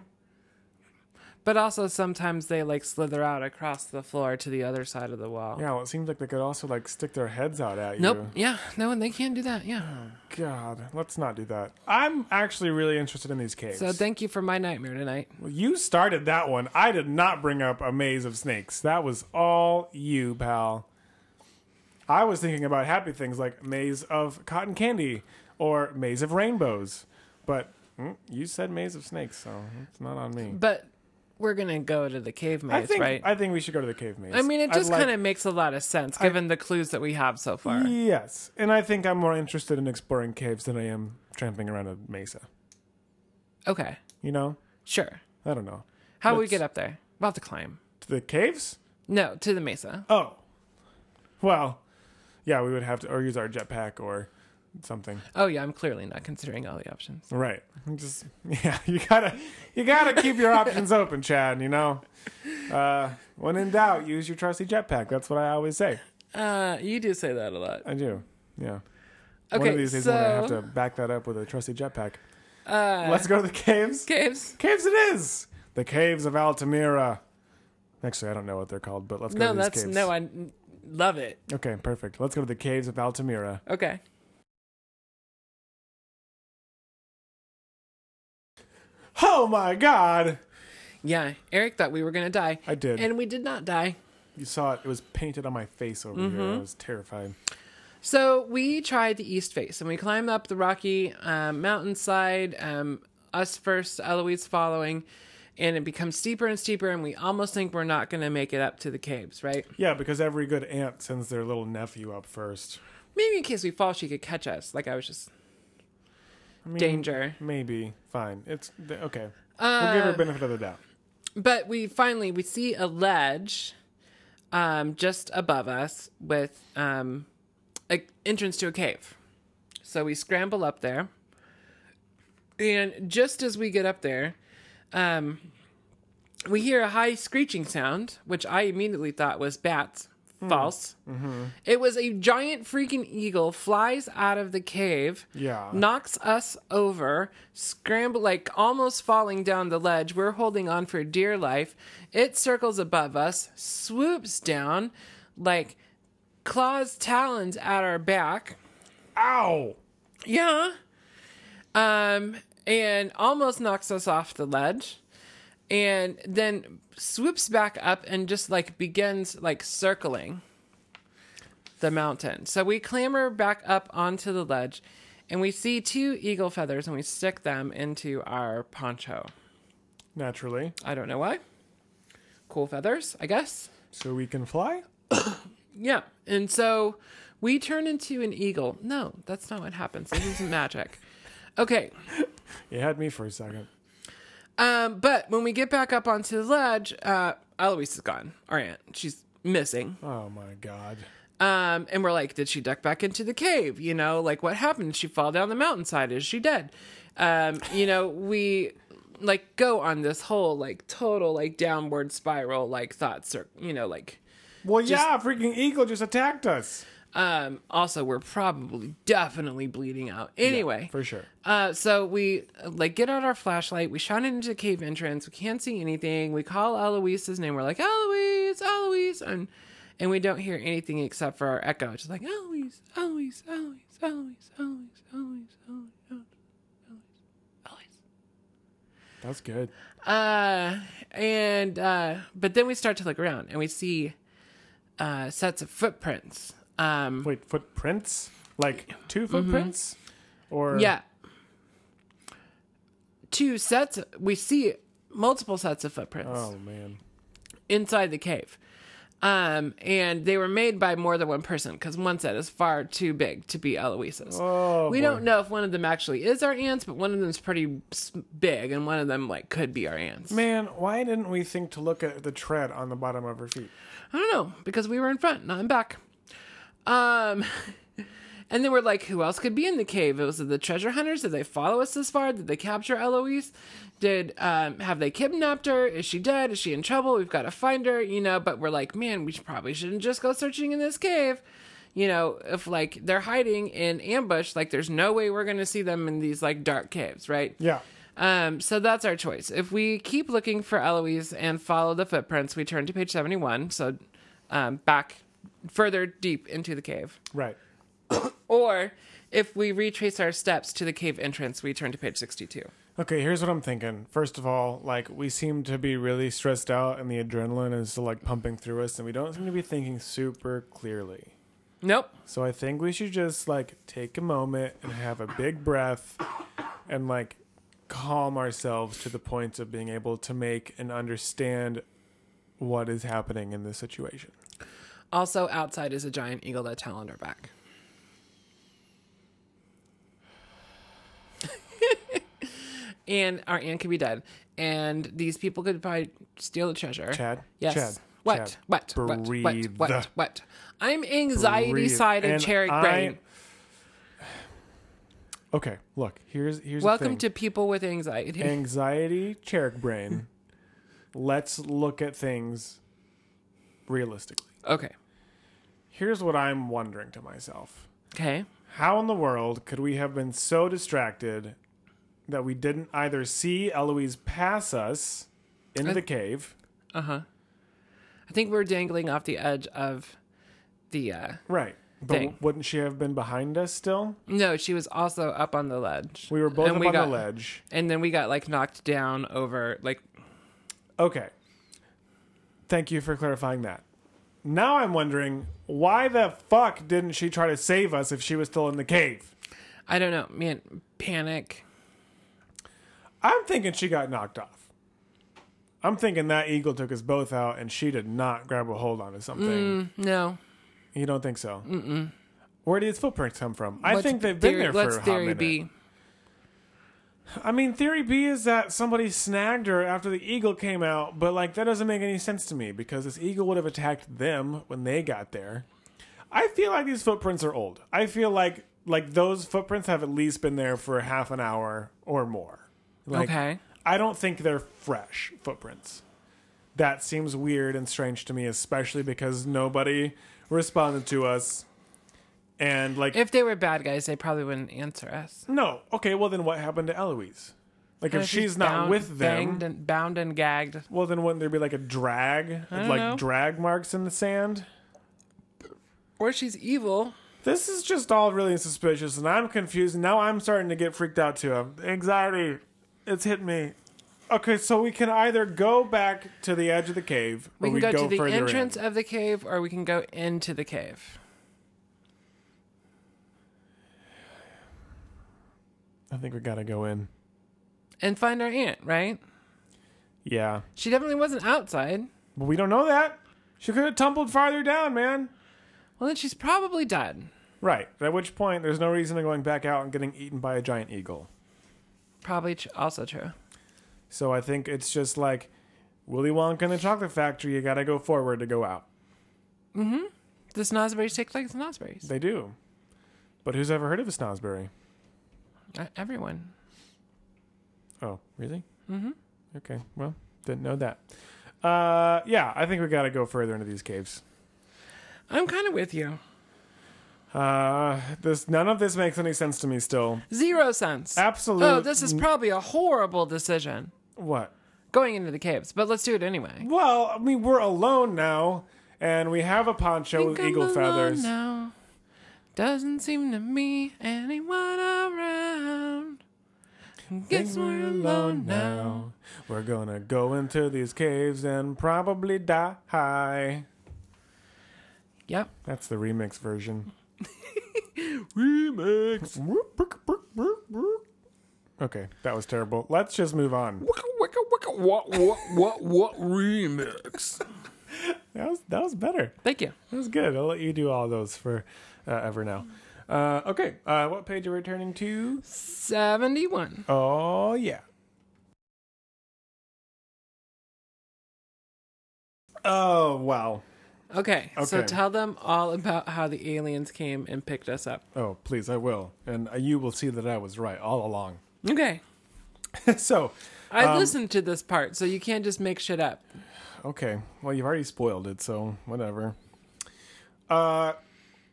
Speaker 2: But also sometimes they like slither out across the floor to the other side of the wall.
Speaker 3: Yeah, well, it seems like they could also like stick their heads out at you.
Speaker 2: Nope. Yeah. No, and they can't do that. Yeah.
Speaker 3: God, let's not do that. I'm actually really interested in these caves.
Speaker 2: So thank you for my nightmare tonight.
Speaker 3: Well, you started that one. I did not bring up a maze of snakes. That was all you, pal. I was thinking about happy things like maze of cotton candy or maze of rainbows. But mm, you said maze of snakes, so it's not on me.
Speaker 2: But we're gonna go to the cave maze,
Speaker 3: I think
Speaker 2: right?
Speaker 3: I think we should go to the cave maze.
Speaker 2: I mean, it just
Speaker 3: like-
Speaker 2: kind of makes a lot of sense given the clues that we have so far.
Speaker 3: Yes, and I think I'm more interested in exploring caves than I am tramping around a mesa.
Speaker 2: Okay.
Speaker 3: You know?
Speaker 2: Sure.
Speaker 3: I don't know.
Speaker 2: How do we get up there? We'll have to climb.
Speaker 3: To the caves?
Speaker 2: No, to the mesa.
Speaker 3: Oh. Well, yeah, we would have to or use our jetpack or something.
Speaker 2: Oh yeah, I'm clearly not considering all the options.
Speaker 3: Right. I'm Just yeah, you gotta you gotta keep your options open, Chad. You know, uh, when in doubt, use your trusty jetpack. That's what I always say.
Speaker 2: Uh, you do say that a lot.
Speaker 3: I do. Yeah.
Speaker 2: Okay,
Speaker 3: One of these days,
Speaker 2: so
Speaker 3: I'm gonna have to back that up with a trusty jetpack.
Speaker 2: uh,
Speaker 3: Let's go to the caves.
Speaker 2: caves.
Speaker 3: Caves it is. The caves of Altamira. Actually, I don't know what they're called, but let's go
Speaker 2: No,
Speaker 3: to these
Speaker 2: that's
Speaker 3: caves.
Speaker 2: no. I n- love it.
Speaker 3: Okay, perfect. Let's go to the caves of Altamira.
Speaker 2: Okay.
Speaker 3: Oh my god!
Speaker 2: Yeah, Eric thought we were gonna die.
Speaker 3: I did.
Speaker 2: and we did not die.
Speaker 3: You saw it. It was painted on my face over here. I was terrified.
Speaker 2: So we tried the east face, and we climbed up the rocky um, mountainside. Um, us first, Eloise following, and it becomes steeper and steeper, and we almost think we're not going to make it up to the caves, right?
Speaker 3: Yeah, because every good aunt sends their little nephew up first.
Speaker 2: Maybe in case we fall, she could catch us. Like I was just
Speaker 3: mean,
Speaker 2: danger.
Speaker 3: Maybe. Fine. It's okay. we'll give her
Speaker 2: Uh,
Speaker 3: benefit of the doubt.
Speaker 2: But we finally we see a ledge um, just above us with um, an entrance to a cave. So we scramble up there, and just as we get up there, um, we hear a high screeching sound, which I immediately thought was bats. False. It was a giant freaking eagle flies out of the cave
Speaker 3: Yeah.
Speaker 2: knocks us over, scramble like almost falling down the ledge. We're holding on for dear life. It circles above us, swoops down, like claws, talons at our back.
Speaker 3: Ow!
Speaker 2: Yeah. Um, and almost knocks us off the ledge. And then swoops back up and just like begins like circling the mountain. So we clamber back up onto the ledge and we see two eagle feathers and we stick them into our poncho.
Speaker 3: Naturally.
Speaker 2: I don't know why. Cool feathers, I guess.
Speaker 3: So we can fly?
Speaker 2: Yeah. And so we turn into an eagle. No, that's not what happens. This isn't magic. Okay.
Speaker 3: You had me for a second.
Speaker 2: Um, but when we get back up onto the ledge, uh, Eloise is gone. Our aunt, she's missing.
Speaker 3: Oh my god.
Speaker 2: Um, and we're like, did she duck back into the cave? You know, like what happened? Did she fall down the mountainside? Is she dead? Um, you know, we like go on this whole like total like downward spiral like thoughts or you know like
Speaker 3: Well, yeah, freaking eagle just attacked us.
Speaker 2: Um also we're probably definitely bleeding out anyway
Speaker 3: For sure.
Speaker 2: Uh, so we like get out our flashlight. We shine it into the cave entrance. We can't see anything. We call Eloise's name. We're like Eloise, Eloise, and and we don't hear anything except for our echo. It's just like Eloise, Eloise, Eloise, Eloise, Eloise, Eloise, Eloise, Eloise, Eloise.
Speaker 3: That's good.
Speaker 2: Uh, and uh, but then we start to look around and we see uh sets of footprints. Um,
Speaker 3: Wait, footprints? Like two footprints? Or
Speaker 2: Mm-hmm. Yeah. Two sets. We see multiple sets of footprints
Speaker 3: Oh man.
Speaker 2: inside the cave. Um, and they were made by more than one person because one set is far too big to be Eloise's.
Speaker 3: Oh,
Speaker 2: we
Speaker 3: boy.
Speaker 2: don't know if one of them actually is our aunt's, but one of them's pretty big, and one of them like could be our aunt's.
Speaker 3: Man, why didn't we think to look at the tread on the bottom of her feet?
Speaker 2: I don't know because we were in front, not in back. Um, and then we're like, who else could be in the cave? It was the treasure hunters? Did they follow us this far? Did they capture Eloise? Did um have they kidnapped her? Is she dead? Is she in trouble? We've got to find her, you know. But we're like, man, we probably shouldn't just go searching in this cave. You know, if like they're hiding in ambush, like there's no way we're gonna see them in these like dark caves, right?
Speaker 3: Yeah.
Speaker 2: Um, so that's our choice. If we keep looking for Eloise and follow the footprints, we turn to page 71. So um, back further deep into the cave.
Speaker 3: Right.
Speaker 2: Or if we retrace our steps to the cave entrance, we turn to page 62.
Speaker 3: Okay, here's what I'm thinking. First of all, like we seem to be really stressed out and the adrenaline is like pumping through us and we don't seem to be thinking super clearly.
Speaker 2: Nope.
Speaker 3: So I think we should just like take a moment and have a big breath and like calm ourselves to the point of being able to make and understand what is happening in this situation.
Speaker 2: Also, outside is a giant eagle that taloned our back. and our aunt could be dead. And these people could probably steal the treasure.
Speaker 3: Chad?
Speaker 2: Yes.
Speaker 3: Chad.
Speaker 2: What?
Speaker 3: Chad.
Speaker 2: What? What? What?
Speaker 3: Breathe.
Speaker 2: What? What? I'm anxiety
Speaker 3: Breathe.
Speaker 2: side of
Speaker 3: And
Speaker 2: Cherry
Speaker 3: I-
Speaker 2: Brain.
Speaker 3: Okay, look, here's here's
Speaker 2: Welcome to people with anxiety.
Speaker 3: anxiety Cherrick brain. Let's look at things realistically.
Speaker 2: okay.
Speaker 3: Here's what I'm wondering to myself.
Speaker 2: Okay.
Speaker 3: How in the world could we have been so distracted that we didn't either see Eloise pass us into
Speaker 2: I-
Speaker 3: the cave?
Speaker 2: Uh huh. I think we're dangling off the edge of the uh,
Speaker 3: Right. But
Speaker 2: thing.
Speaker 3: wouldn't she have been behind us still?
Speaker 2: No, she was also up on the ledge.
Speaker 3: We were both
Speaker 2: And
Speaker 3: up
Speaker 2: we
Speaker 3: on
Speaker 2: got-
Speaker 3: the ledge.
Speaker 2: And then we got like knocked down over like
Speaker 3: Okay. Thank you for clarifying that. Now I'm wondering why the fuck didn't she try to save us if she was still in the cave?
Speaker 2: I don't know, man, panic.
Speaker 3: I'm thinking she got knocked off. I'm thinking that eagle took us both out and she did not grab a hold onto something.
Speaker 2: Mm, no.
Speaker 3: You don't think so? Mm-mm. Where did these footprints come from? I
Speaker 2: Let's
Speaker 3: think they've been
Speaker 2: theory-
Speaker 3: there
Speaker 2: let's
Speaker 3: for a hot
Speaker 2: theory
Speaker 3: minute.
Speaker 2: B.
Speaker 3: I mean, theory B is that somebody snagged her after the eagle came out, but like that doesn't make any sense to me because this eagle would have attacked them when they got there. I feel like these footprints are old. I feel like like those footprints have at least been there for half an hour or more. Like,
Speaker 2: Okay.
Speaker 3: I don't think they're fresh footprints. That seems weird and strange to me, especially because nobody responded to us. And like
Speaker 2: If they were bad guys, they probably wouldn't answer us.
Speaker 3: no, okay, well then what happened to Eloise? Like if she's not
Speaker 2: bound-
Speaker 3: with them,
Speaker 2: banged and, bound and gagged.
Speaker 3: well then wouldn't there be like a drag,
Speaker 2: don't
Speaker 3: like
Speaker 2: know.
Speaker 3: drag marks in the sand?
Speaker 2: Or she's evil.
Speaker 3: This is just all really suspicious, and I'm confused. Now I'm starting to get freaked out too. Anxiety, it's hit me. Okay, so we can either go back to the edge of the cave,
Speaker 2: We
Speaker 3: or
Speaker 2: can
Speaker 3: we
Speaker 2: go,
Speaker 3: go
Speaker 2: to the
Speaker 3: further
Speaker 2: entrance
Speaker 3: in.
Speaker 2: of the cave, or we can go into the cave.
Speaker 3: I think we gotta go in.
Speaker 2: And find our aunt, right?
Speaker 3: Yeah,
Speaker 2: She definitely wasn't outside.
Speaker 3: but we don't know that. She could have tumbled farther down, man.
Speaker 2: Well, then she's probably dead.
Speaker 3: Right. At which point, there's no reason to going back out and getting eaten by a giant eagle.
Speaker 2: Probably tr- also true.
Speaker 3: So I think it's just like Willy Wonka and the Chocolate Factory. You got to go forward to go out. Mm-hmm.
Speaker 2: The snozzberries take like snozzberries.
Speaker 3: They do. But who's ever heard of a snozzberry?
Speaker 2: Uh, Everyone.
Speaker 3: Oh, really? Mm-hmm. Okay. Well, didn't know that. Uh, yeah, I think we got to go further into these caves.
Speaker 2: I'm kind of with you.
Speaker 3: Uh, this none of this makes any sense to me. Still,
Speaker 2: Zero sense.
Speaker 3: absolutely.
Speaker 2: Oh, this is probably a horrible decision
Speaker 3: what?
Speaker 2: going into the caves, but let's do it anyway.
Speaker 3: Well, I mean, we're alone now, and we have a poncho with
Speaker 2: I'm
Speaker 3: eagle
Speaker 2: alone
Speaker 3: feathers.
Speaker 2: Now. Doesn't seem to me anyone around. Guess we're alone now.
Speaker 3: We're gonna go into these caves and probably die.
Speaker 2: Yep.
Speaker 3: That's the remix version. remix. Okay, that was terrible. Let's just move on.
Speaker 2: What, what, what, what remix?
Speaker 3: That was that was better.
Speaker 2: Thank you.
Speaker 3: That was good. I'll let you do all those for uh, ever now. Uh, okay, uh, what page are we turning to?
Speaker 2: 71.
Speaker 3: Oh yeah. Oh wow.
Speaker 2: Okay, so
Speaker 3: Okay.
Speaker 2: tell them all about how the aliens came and picked us up.
Speaker 3: Oh please, I will, and uh, you will see that I was right all along.
Speaker 2: Okay.
Speaker 3: so,
Speaker 2: I
Speaker 3: Um,
Speaker 2: listened to this part, so you can't just make shit up.
Speaker 3: okay, well you've already spoiled it, so whatever. Uh,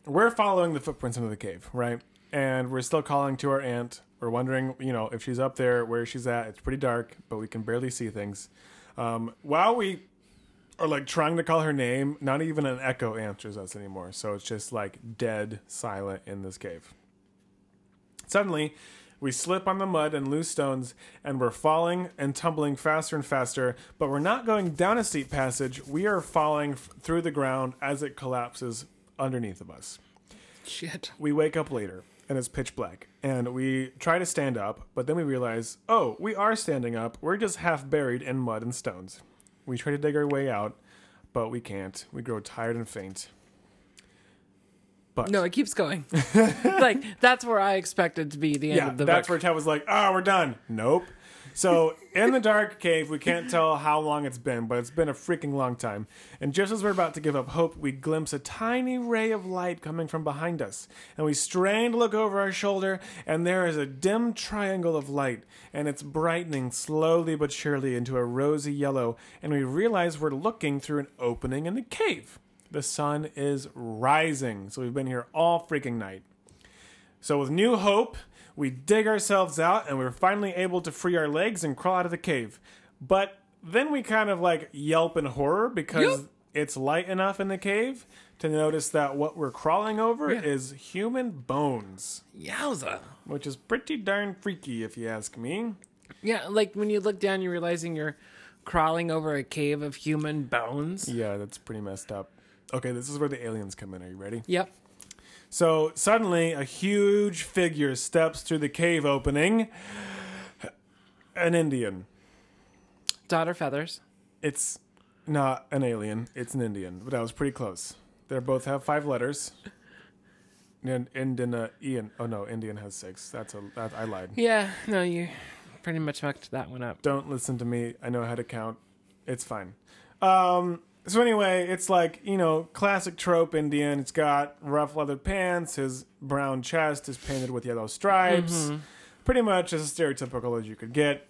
Speaker 3: we're following the footprints into the cave, right? And we're still calling to our aunt. We're wondering, you know, if she's up there, where she's at. It's pretty dark, but we can barely see things. Um, while we are like trying to call her name, not even an echo answers us anymore. So it's just like dead silent in this cave. Suddenly, we slip on the mud and loose stones, and we're falling and tumbling faster and faster. But we're not going down a steep passage. We are falling f- through the ground as it collapses underneath of us.
Speaker 2: Shit.
Speaker 3: We wake up later, and it's pitch black. And we try to stand up, but then we realize, oh, we are standing up. We're just half buried in mud and stones. We try to dig our way out, but we can't. We grow tired and faint. But
Speaker 2: No, it keeps going. like, that's where I expected to be the end
Speaker 3: yeah,
Speaker 2: of the
Speaker 3: that's
Speaker 2: book.
Speaker 3: where Ted was like, "Ah, we're done." Nope. So in the dark cave, we can't tell how long it's been, but it's been a freaking long time. And just as we're about to give up hope, we glimpse a tiny ray of light coming from behind us, and we strain to look over our shoulder, and there is a dim triangle of light, and it's brightening slowly but surely into a rosy yellow, and we realize we're looking through an opening in the cave. The sun is rising, so we've been here all freaking night. So, with new hope, we dig ourselves out and we're finally able to free our legs and crawl out of the cave. But then we kind of like yelp in horror because
Speaker 2: Yup.
Speaker 3: it's light enough in the cave to notice that what we're crawling over
Speaker 2: Yeah.
Speaker 3: is human bones,
Speaker 2: Yowza.
Speaker 3: which is pretty darn freaky, if you ask me.
Speaker 2: Yeah, like when you look down, you're realizing you're crawling over a cave of human bones.
Speaker 3: Yeah, that's pretty messed up. Okay, this is where the aliens come in. Are you ready?
Speaker 2: Yep.
Speaker 3: So suddenly, a huge figure steps through the cave opening. An Indian.
Speaker 2: Daughter feathers.
Speaker 3: It's not an alien. It's an Indian, but I was pretty close. They both have five letters. And Indian, uh, Ian. Oh no, Indian has six. That's a. That, I lied.
Speaker 2: Yeah, no, you pretty much mucked that one up.
Speaker 3: Don't listen to me. I know how to count. It's fine. Um. So anyway, it's like you know, classic trope Indian. It's got rough leather pants. His brown chest is painted with yellow stripes. Pretty much as stereotypical as you could get.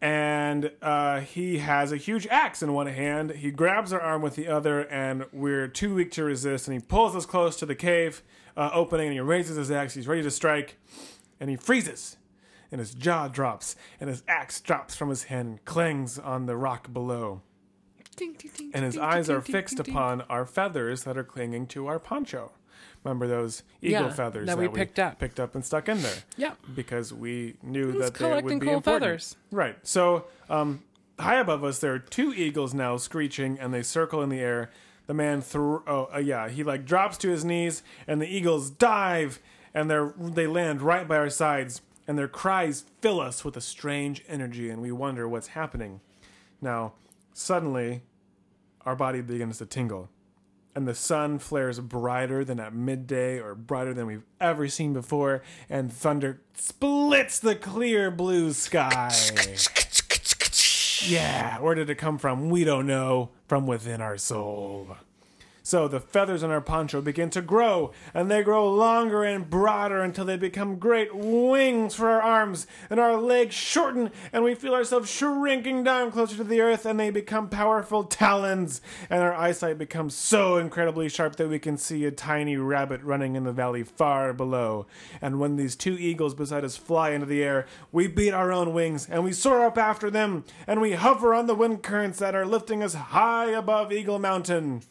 Speaker 3: And uh, he has a huge axe in one hand. He grabs our arm with the other, and we're too weak to resist. And he pulls us close to the cave uh, opening, and he raises his axe. He's ready to strike, and he freezes and his jaw drops, and his axe drops from his hand and clings on the rock below. And his eyes are fixed upon our feathers that are clinging to our poncho. Remember those eagle
Speaker 2: Yeah,
Speaker 3: feathers
Speaker 2: that we picked up.
Speaker 3: picked up and stuck in there
Speaker 2: Yeah.
Speaker 3: because we knew that they would
Speaker 2: collecting
Speaker 3: be
Speaker 2: cool
Speaker 3: important.
Speaker 2: feathers.
Speaker 3: Right. So, um, high above us, there are two eagles now screeching, and they circle in the air. The man threw. Oh, uh, yeah. He like drops to his knees, and the eagles dive, and they they land right by our sides, and their cries fill us with a strange energy, and we wonder what's happening. Now, suddenly, our body begins to tingle and the sun flares brighter than at midday or brighter than we've ever seen before, and thunder splits the clear blue sky. Yeah, where did it come from? We don't know. From within our soul. So the feathers on our poncho begin to grow, and they grow longer and broader until they become great wings for our arms, and our legs shorten, and we feel ourselves shrinking down closer to the earth, and they become powerful talons, and our eyesight becomes so incredibly sharp that we can see a tiny rabbit running in the valley far below. And when these two eagles beside us fly into the air, we beat our own wings, and we soar up after them, and we hover on the wind currents that are lifting us high above Eagle Mountain.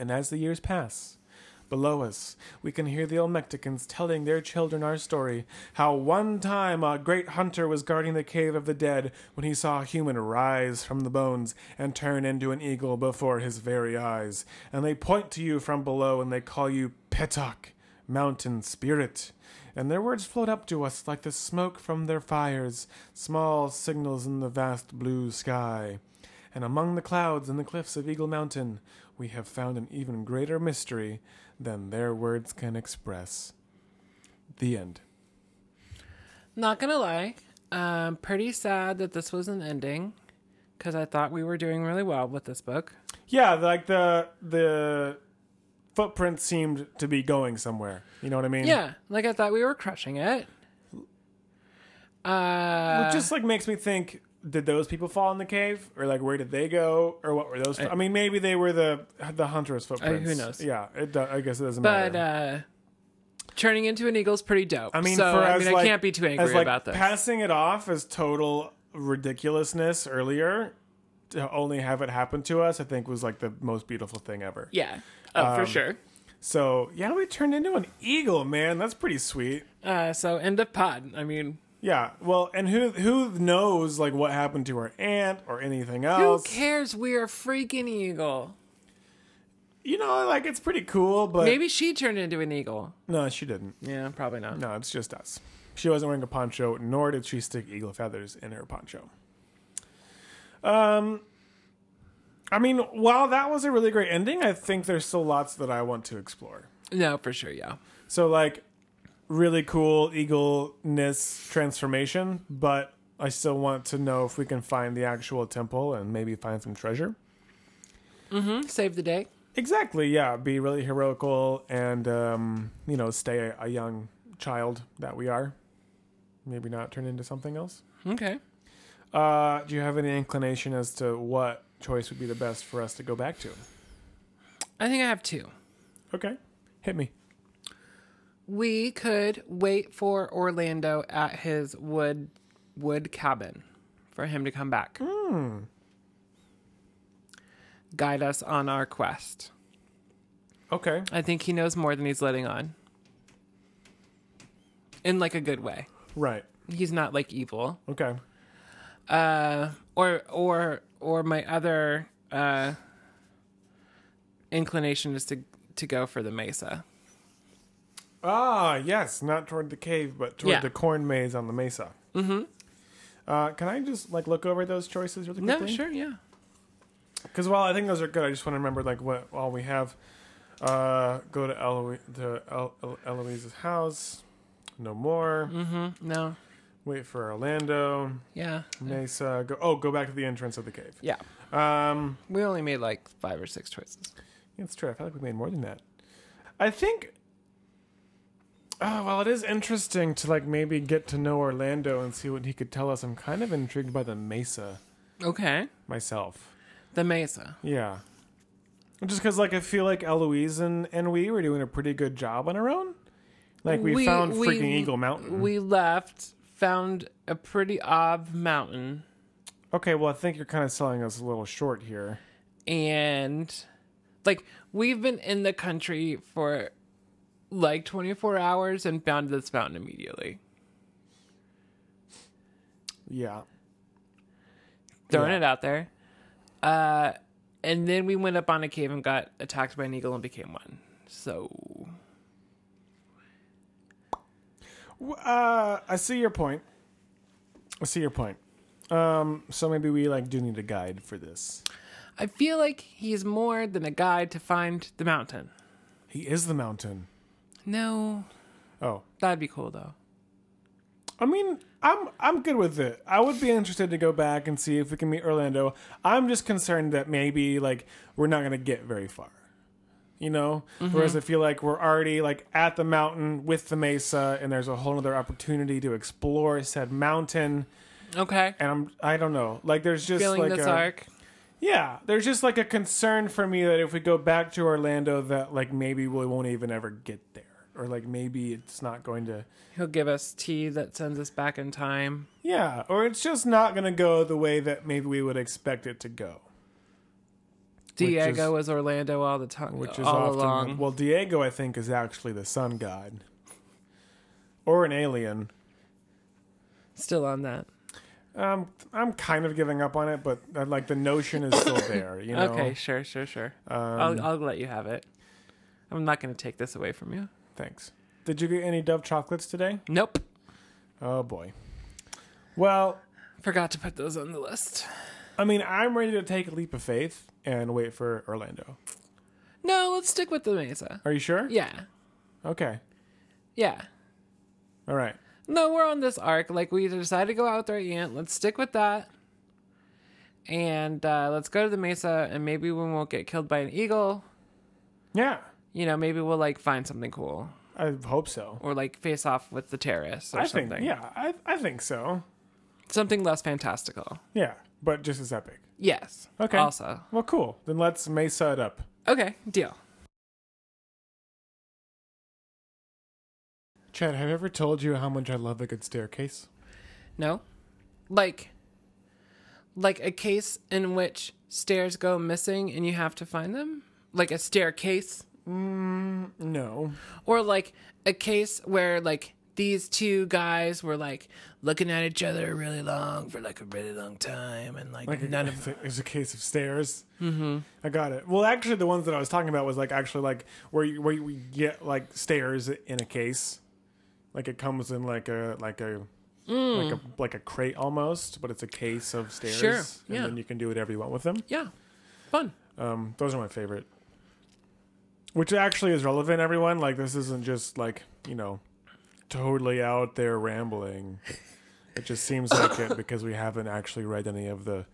Speaker 3: And as the years pass, below us, we can hear the Olmecticans telling their children our story how one time a great hunter was guarding the cave of the dead when he saw a human rise from the bones and turn into an eagle before his very eyes. And they point to you from below and they call you Petok, mountain spirit. And their words float up to us like the smoke from their fires, small signals in the vast blue sky. And among the clouds and the cliffs of Eagle Mountain, we have found an even greater mystery than their words can express. The end.
Speaker 2: Not gonna lie, um, pretty sad that this was an ending because I thought we were doing really well with this book.
Speaker 3: Yeah, like the the footprint seemed to be going somewhere. You know what I mean?
Speaker 2: Yeah, like I thought we were crushing it. Uh,
Speaker 3: It just like makes me think did those people fall in the cave or like where did they go or what were those I, mean maybe they were the the hunter's footprints.
Speaker 2: who knows?
Speaker 3: Yeah, it I guess it doesn't
Speaker 2: but
Speaker 3: matter.
Speaker 2: But uh, turning into an eagle's pretty dope.
Speaker 3: I mean,
Speaker 2: so I mean,
Speaker 3: like,
Speaker 2: I can't be too angry
Speaker 3: like,
Speaker 2: about this.
Speaker 3: Passing it off as total ridiculousness earlier to only have it happen to us, I think was like the most beautiful thing ever.
Speaker 2: yeah, oh,
Speaker 3: Um,
Speaker 2: for sure.
Speaker 3: So yeah, we turned into an eagle, man. That's pretty sweet.
Speaker 2: Uh, so end of pod. I mean,
Speaker 3: Yeah. Well, and who who knows like what happened to her aunt or anything else?
Speaker 2: who cares? We're a freaking eagle.
Speaker 3: You know, like it's pretty cool, but
Speaker 2: Maybe she turned into an eagle.
Speaker 3: no, she didn't.
Speaker 2: Yeah, probably not.
Speaker 3: No, it's just us. She wasn't wearing a poncho, nor did she stick eagle feathers in her poncho. Um, I mean, while that was a really great ending, I think there's still lots that I want to explore.
Speaker 2: No, for sure. Yeah.
Speaker 3: So, like, really cool eagle-ness transformation, but I still want to know if we can find the actual temple and maybe find some treasure. Mm-hmm.
Speaker 2: Save the day.
Speaker 3: Exactly, yeah. Be really heroical and, um, you know, stay a, a young child that we are. Maybe not turn into something else.
Speaker 2: Okay.
Speaker 3: Uh, do you have any inclination as to what choice would be the best for us to go back to?
Speaker 2: I think I have two.
Speaker 3: Okay, hit me.
Speaker 2: We could wait for Orlando at his wood wood cabin for him to come back. guide us on our quest.
Speaker 3: Okay.
Speaker 2: I think he knows more than he's letting on. In like a good way.
Speaker 3: Right.
Speaker 2: He's not like evil.
Speaker 3: Okay.
Speaker 2: Uh or or or my other uh inclination is to to go for the mesa.
Speaker 3: Ah, yes, not toward the cave, but toward
Speaker 2: Yeah.
Speaker 3: the corn maze on the mesa. Mm-hmm. Uh, can I just like look over those choices really quickly?
Speaker 2: No, sure, yeah.
Speaker 3: Because while I think those are good, I just want to remember like what all we have. Uh, go to to El- El- Eloise's house. No more.
Speaker 2: Mm-hmm. No.
Speaker 3: Wait for Orlando.
Speaker 2: Yeah.
Speaker 3: Mesa. Go. Oh, go back to the entrance of the cave.
Speaker 2: Yeah.
Speaker 3: Um,
Speaker 2: We only made like five or six choices.
Speaker 3: it's true. I feel like we made more than that. I think. Oh well, it is interesting to like maybe get to know Orlando and see what he could tell us. I'm kind of intrigued by the Mesa
Speaker 2: Okay.
Speaker 3: myself.
Speaker 2: The mesa.
Speaker 3: Yeah. Just because, like, I feel like Eloise and, and we were doing a pretty good job on our own. Like, we, found freaking Eagle Mountain.
Speaker 2: We left, found a pretty odd mountain,
Speaker 3: okay, well, I think you're kind of selling us a little short here.
Speaker 2: and like we've been in the country for like 24 hours and found this mountain immediately.
Speaker 3: Yeah.
Speaker 2: Throwing
Speaker 3: Yeah.
Speaker 2: it out there. Uh, and then we went up on a cave and got attacked by an eagle and became one. So
Speaker 3: Uh, I see your point. I see your point. Um, so maybe we, like, do need a guide for this.
Speaker 2: I feel like he's more than a guide to find the mountain.
Speaker 3: He is the mountain.
Speaker 2: No,
Speaker 3: Oh.
Speaker 2: that'd be cool though.
Speaker 3: I mean, I'm I'm good with it. I would be interested to go back and see if we can meet Orlando. I'm just concerned that maybe like we're not gonna get very far. You know? Mm-hmm. Whereas I feel like we're already like at the mountain with the mesa and there's a whole other opportunity to explore said mountain.
Speaker 2: Okay.
Speaker 3: And I'm I don't know. Like there's just
Speaker 2: Feeling
Speaker 3: like
Speaker 2: this
Speaker 3: a,
Speaker 2: arc.
Speaker 3: Yeah. There's just like a concern for me that if we go back to Orlando that like maybe we won't even ever get there. Or like maybe it's not going to
Speaker 2: He'll give us tea that sends us back in time.
Speaker 3: Yeah, or it's just not going to go the way that maybe we would expect it to go.
Speaker 2: Diego
Speaker 3: is-
Speaker 2: was Orlando all the time,
Speaker 3: Which is
Speaker 2: all
Speaker 3: often
Speaker 2: along.
Speaker 3: well, Diego I think is actually the sun god, or an alien.
Speaker 2: Still on that.
Speaker 3: Um, I'm kind of giving up on it, but uh, like the notion is still there. You know.
Speaker 2: Okay, sure, sure, sure.
Speaker 3: Um,
Speaker 2: I'll I'll let you have it. I'm not going to take this away from you.
Speaker 3: Thanks. Did you get any Dove chocolates today?
Speaker 2: Nope.
Speaker 3: Oh boy. Well,
Speaker 2: Forgot to put those on the list.
Speaker 3: I mean, I'm ready to take a leap of faith and wait for Orlando.
Speaker 2: No, let's stick with the Mesa.
Speaker 3: Are you sure?
Speaker 2: Yeah.
Speaker 3: Okay.
Speaker 2: Yeah.
Speaker 3: All right.
Speaker 2: No, we're on this arc. Like we decided to go out with our aunt. Let's stick with that. And uh, let's go to the Mesa and maybe we won't get killed by an eagle.
Speaker 3: Yeah.
Speaker 2: You know, maybe we'll like find something cool.
Speaker 3: I hope so.
Speaker 2: Or like face off with the terrorists or
Speaker 3: I
Speaker 2: something.
Speaker 3: think. Yeah. I I think so.
Speaker 2: Something less fantastical.
Speaker 3: Yeah, but just as epic.
Speaker 2: Yes.
Speaker 3: Okay.
Speaker 2: Also.
Speaker 3: Well, cool. Then let's Mesa it up.
Speaker 2: Okay, deal.
Speaker 3: Chad, have I ever told you how much I love a good staircase?
Speaker 2: No? Like like a case in which stairs go missing and you have to find them? Like a staircase?
Speaker 3: No.
Speaker 2: Or like a case where like these two guys were like looking at each other really long for like a really long time and like,
Speaker 3: Like
Speaker 2: none
Speaker 3: a,
Speaker 2: of
Speaker 3: it's, a, a case of stairs. Mm-hmm. I got it. Well, actually, the ones that I was talking about was like actually like where you, where you get like stairs in a case, like it comes in like a like a like a like a crate almost, but it's a case of stairs.
Speaker 2: Sure,
Speaker 3: And
Speaker 2: yeah.
Speaker 3: then you can do whatever you want with them.
Speaker 2: Yeah. Fun.
Speaker 3: Um, those are my favorite. Which actually is relevant, everyone. Like this isn't just like you know, totally out there rambling. It just seems like it because we haven't actually read any of the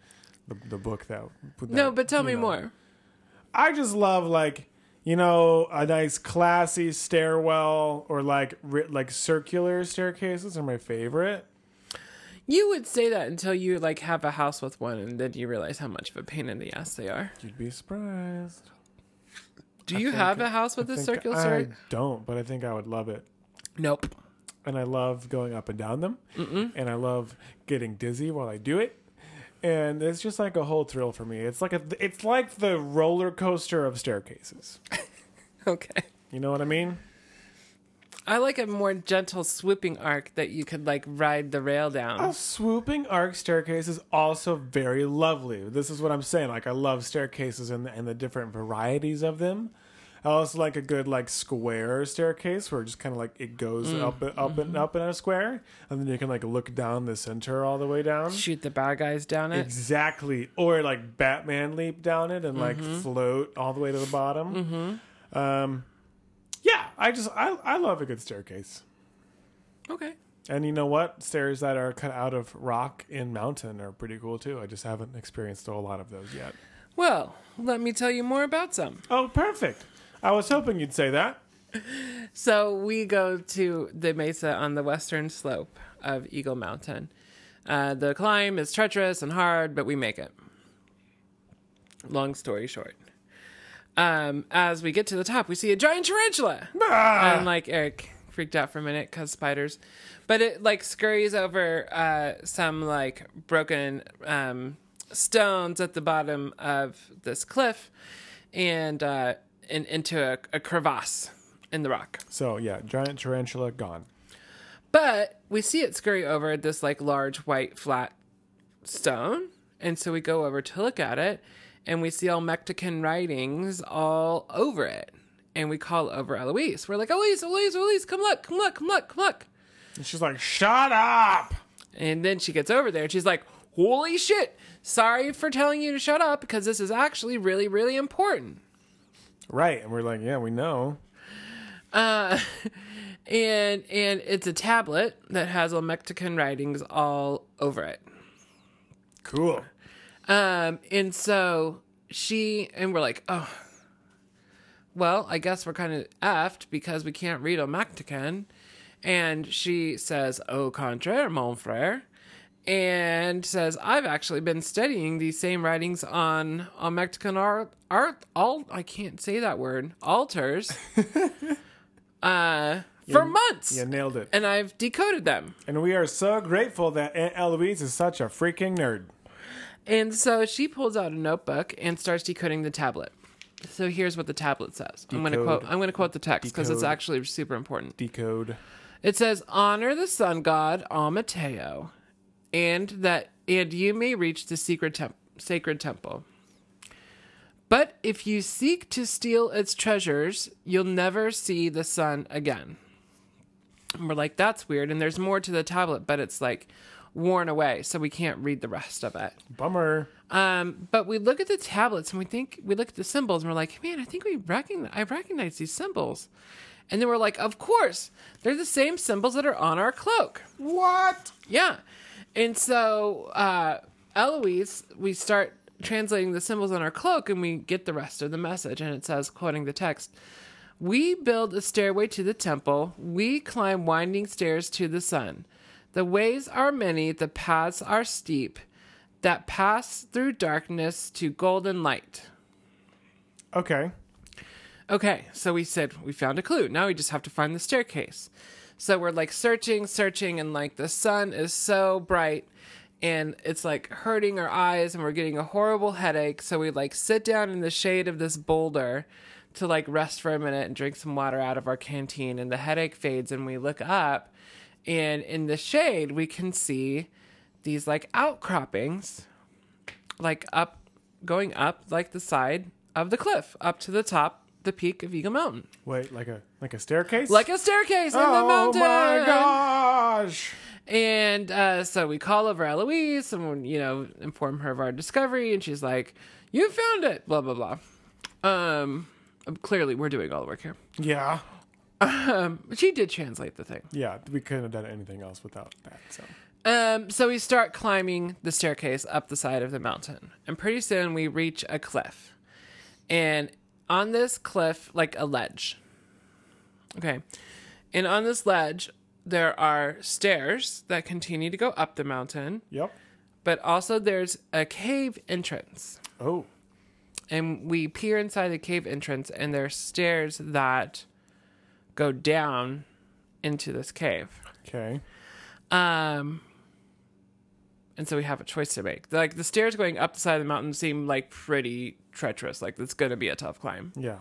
Speaker 3: the, the book that, that.
Speaker 2: No, but tell me
Speaker 3: know.
Speaker 2: more.
Speaker 3: I just love like you know a nice classy stairwell or like ri- like circular staircases are my favorite.
Speaker 2: You would say that until you like have a house with one and then you realize how much of a pain in the ass they are.
Speaker 3: You'd be surprised.
Speaker 2: Do you have a house with
Speaker 3: I
Speaker 2: a
Speaker 3: think
Speaker 2: circular
Speaker 3: I don't, but I think I would love it.
Speaker 2: Nope.
Speaker 3: and I love going up and down them, and I love getting dizzy while I do it. and it's just like a whole thrill for me. It's like a it's like the roller coaster of staircases.
Speaker 2: Okay.
Speaker 3: You know what I mean?
Speaker 2: I like a more gentle swooping arc that you could like ride the rail down.
Speaker 3: A swooping arc staircase is also very lovely. This is what I'm saying. Like I love staircases and the, and the different varieties of them. I also like a good like square staircase where it just kind of like it goes mm. up and up and up in a square, and then you can like look down the center all the way down.
Speaker 2: Shoot the bad guys down it.
Speaker 3: Exactly, or like Batman leap down it and like mm-hmm. float all the way to the bottom. Mm-hmm. Um, yeah, I just I I love a good staircase.
Speaker 2: Okay.
Speaker 3: And you know what? Stairs that are cut out of rock in mountain are pretty cool too. I just haven't experienced a whole lot of those yet.
Speaker 2: Well, let me tell you more about some.
Speaker 3: Oh, perfect. I was hoping you'd say that.
Speaker 2: So we go to the mesa on the western slope of Eagle Mountain. Uh, the climb is treacherous and hard, but we make it. Long story short. Um, as we get to the top, we see a giant tarantula.
Speaker 3: Ah!
Speaker 2: And like Eric freaked out for a minute because spiders, but it like scurries over uh, some like broken um, stones at the bottom of this cliff, and uh, in, into a, a crevasse in the rock.
Speaker 3: So yeah, giant tarantula gone.
Speaker 2: But we see it scurry over this like large white flat stone, and so we go over to look at it, and we see all Mexican writings all over it. And we call over Eloise. We're like, Eloise, Eloise, Eloise, come look, come look, come look, come look.
Speaker 3: And she's like, "Shut up!"
Speaker 2: And then she gets over there and she's like, Holy shit! Sorry for telling you to shut up because this is actually really, really important.
Speaker 3: Right, and we're like, "Yeah, we know."
Speaker 2: Uh, and and it's a tablet that has all Mexican writings all over it.
Speaker 3: Cool.
Speaker 2: Um, and so she and we're like, oh, well, I guess we're kind of effed because we can't read a Mexican. And she says, au contraire, mon frère. And says, I've actually been studying these same writings on, on Mexican art, art, all, I can't say that word, altars, uh, for months.
Speaker 3: You nailed it.
Speaker 2: And I've decoded them.
Speaker 3: And we are so grateful that Aunt Eloise is such a freaking nerd.
Speaker 2: And so she pulls out a notebook and starts decoding the tablet. So here's what the tablet says. I'm going to quote. I'm going to quote the text because it's actually super important.
Speaker 3: Decode.
Speaker 2: It says, "Honor the sun god Amateo, and that and you may reach the secret temp- sacred temple. But if you seek to steal its treasures, you'll never see the sun again." And we're like, "That's weird." And there's more to the tablet, but it's like worn away, so we can't read the rest of it.
Speaker 3: Bummer.
Speaker 2: Um, but we look at the tablets and we think we look at the symbols and we're like, man, I think we recognize I recognize these symbols. And then we're like, of course, they're the same symbols that are on our cloak.
Speaker 3: What?
Speaker 2: Yeah. And so uh Eloise, we start translating the symbols on our cloak and we get the rest of the message and it says, quoting the text, we build a stairway to the temple. We climb winding stairs to the sun. The ways are many, the paths are steep that pass through darkness to golden light.
Speaker 3: Okay.
Speaker 2: Okay, so we said we found a clue. Now we just have to find the staircase. So we're like searching, searching, and like the sun is so bright and it's like hurting our eyes and we're getting a horrible headache. So we like sit down in the shade of this boulder to like rest for a minute and drink some water out of our canteen. And the headache fades and we look up and in the shade we can see these like outcroppings like up going up like the side of the cliff up to the top the peak of eagle mountain
Speaker 3: Wait, like a like a staircase?
Speaker 2: like a staircase in the mountain.
Speaker 3: oh my gosh!
Speaker 2: and uh, so we call over eloise and you know inform her of our discovery and she's like you found it blah blah blah um clearly we're doing all the work here
Speaker 3: Yeah,
Speaker 2: um she did translate the thing
Speaker 3: yeah. We couldn't have done anything else without that. So
Speaker 2: Um, so we start climbing the staircase up the side of the mountain, and pretty soon we reach a cliff. And on this cliff, like a ledge. Okay. And on this ledge, there are stairs that continue to go up the mountain,
Speaker 3: yep.
Speaker 2: but also there's a cave entrance.
Speaker 3: Oh,
Speaker 2: And we peer inside the cave entrance, and there's stairs that go down into this cave.
Speaker 3: okay.
Speaker 2: Um, and so we have a choice to make. Like the stairs going up the side of the mountain seem like pretty treacherous. Like it's going to be a tough climb.
Speaker 3: Yeah.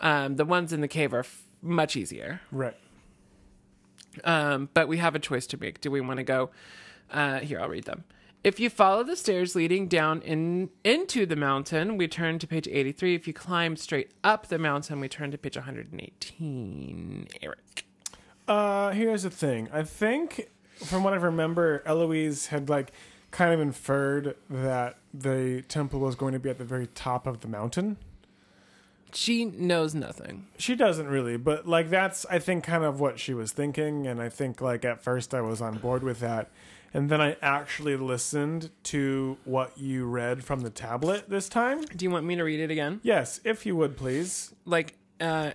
Speaker 2: Um, the ones in the cave are f- much easier.
Speaker 3: Right.
Speaker 2: Um, but we have a choice to make. Do we want to go? Uh, here, I'll read them. If you follow the stairs leading down in into the mountain, we turn to page 83. If you climb straight up the mountain, we turn to page 118. Eric.
Speaker 3: Uh, here's the thing. I think, from what I remember, Eloise had like kind of inferred that the temple was going to be at the very top of the mountain.
Speaker 2: She knows nothing.
Speaker 3: She doesn't really, but like that's I think kind of what she was thinking, and I think like at first I was on board with that, and then I actually listened to what you read from the tablet this time.
Speaker 2: Do you want me to read it again?
Speaker 3: Yes, if you would please.
Speaker 2: Like, uh,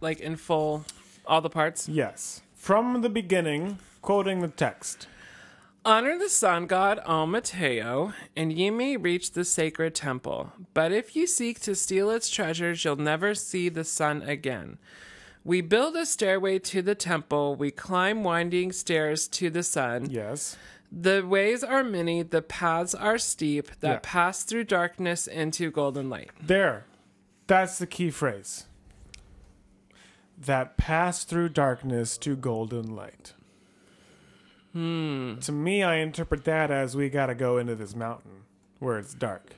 Speaker 2: like in full, all the parts.
Speaker 3: Yes, from the beginning, quoting the text.
Speaker 2: Honor the sun god Al Mateo, and ye may reach the sacred temple. But if you seek to steal its treasures, you'll never see the sun again. We build a stairway to the temple. We climb winding stairs to the sun.
Speaker 3: Yes.
Speaker 2: The ways are many, the paths are steep that
Speaker 3: Yeah.
Speaker 2: pass through darkness into golden light.
Speaker 3: There. That's the key phrase. That pass through darkness to golden light. Hmm. To me, I interpret that as we got to go into this mountain where it's dark.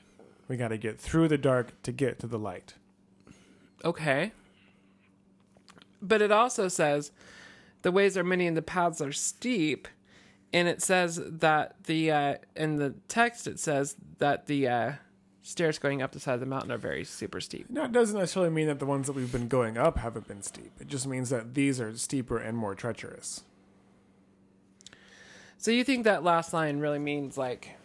Speaker 3: We got to get through the dark to get to the light.
Speaker 2: Okay. But it also says the ways are many and the paths are steep. And it says that the, uh, in the text, it says that the uh, stairs going up the side of the mountain are very super steep.
Speaker 3: Now, it doesn't necessarily mean that the ones that we've been going up haven't been steep. It just means that these are steeper and more treacherous.
Speaker 2: So you think that last line really means like,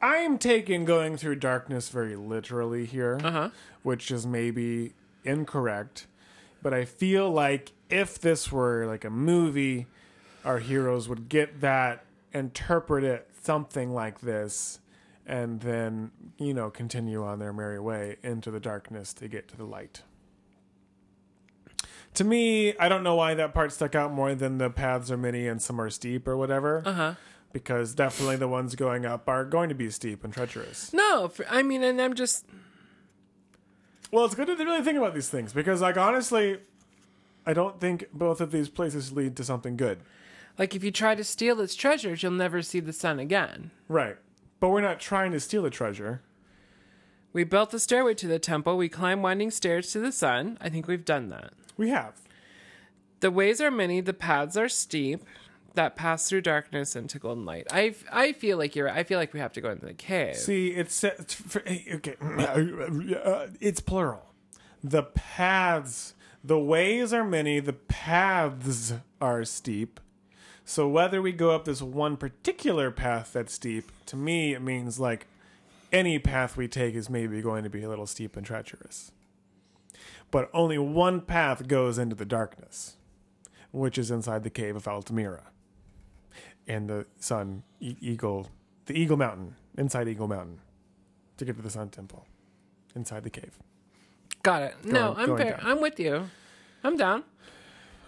Speaker 3: I'm taking going through darkness very literally here,
Speaker 2: uh-huh.
Speaker 3: which is maybe incorrect. But I feel like if this were like a movie, our heroes would get that, interpret it something like this, and then, you know, continue on their merry way into the darkness to get to the light. To me, I don't know why that part stuck out more than the paths are many and some are steep or whatever.
Speaker 2: Uh-huh.
Speaker 3: Because definitely the ones going up are going to be steep and treacherous.
Speaker 2: No, I mean, and I'm just,
Speaker 3: Well, it's good to really think about these things because, like, honestly, I don't think both of these places lead to something good.
Speaker 2: like, if you try to steal its treasures, you'll never see the sun again.
Speaker 3: Right. But we're not trying to steal a treasure.
Speaker 2: We built the stairway to the temple. We climb winding stairs to the sun. I think we've done that.
Speaker 3: We have.
Speaker 2: The ways are many, the paths are steep that pass through darkness into golden light. I, I feel like you're I feel like we have to go into the cave.
Speaker 3: See, it's, it's for- okay. Uh, it's plural. The paths, the ways are many. The paths are steep. So whether we go up this one particular path that's steep, to me it means like any path we take is maybe going to be a little steep and treacherous. But only one path goes into the darkness, which is inside the cave of Altamira. And the sun, e- Eagle, the Eagle Mountain, inside Eagle Mountain, to get to the Sun Temple, inside the cave.
Speaker 2: Got it. no, I'm fair. I'm with you. I'm down.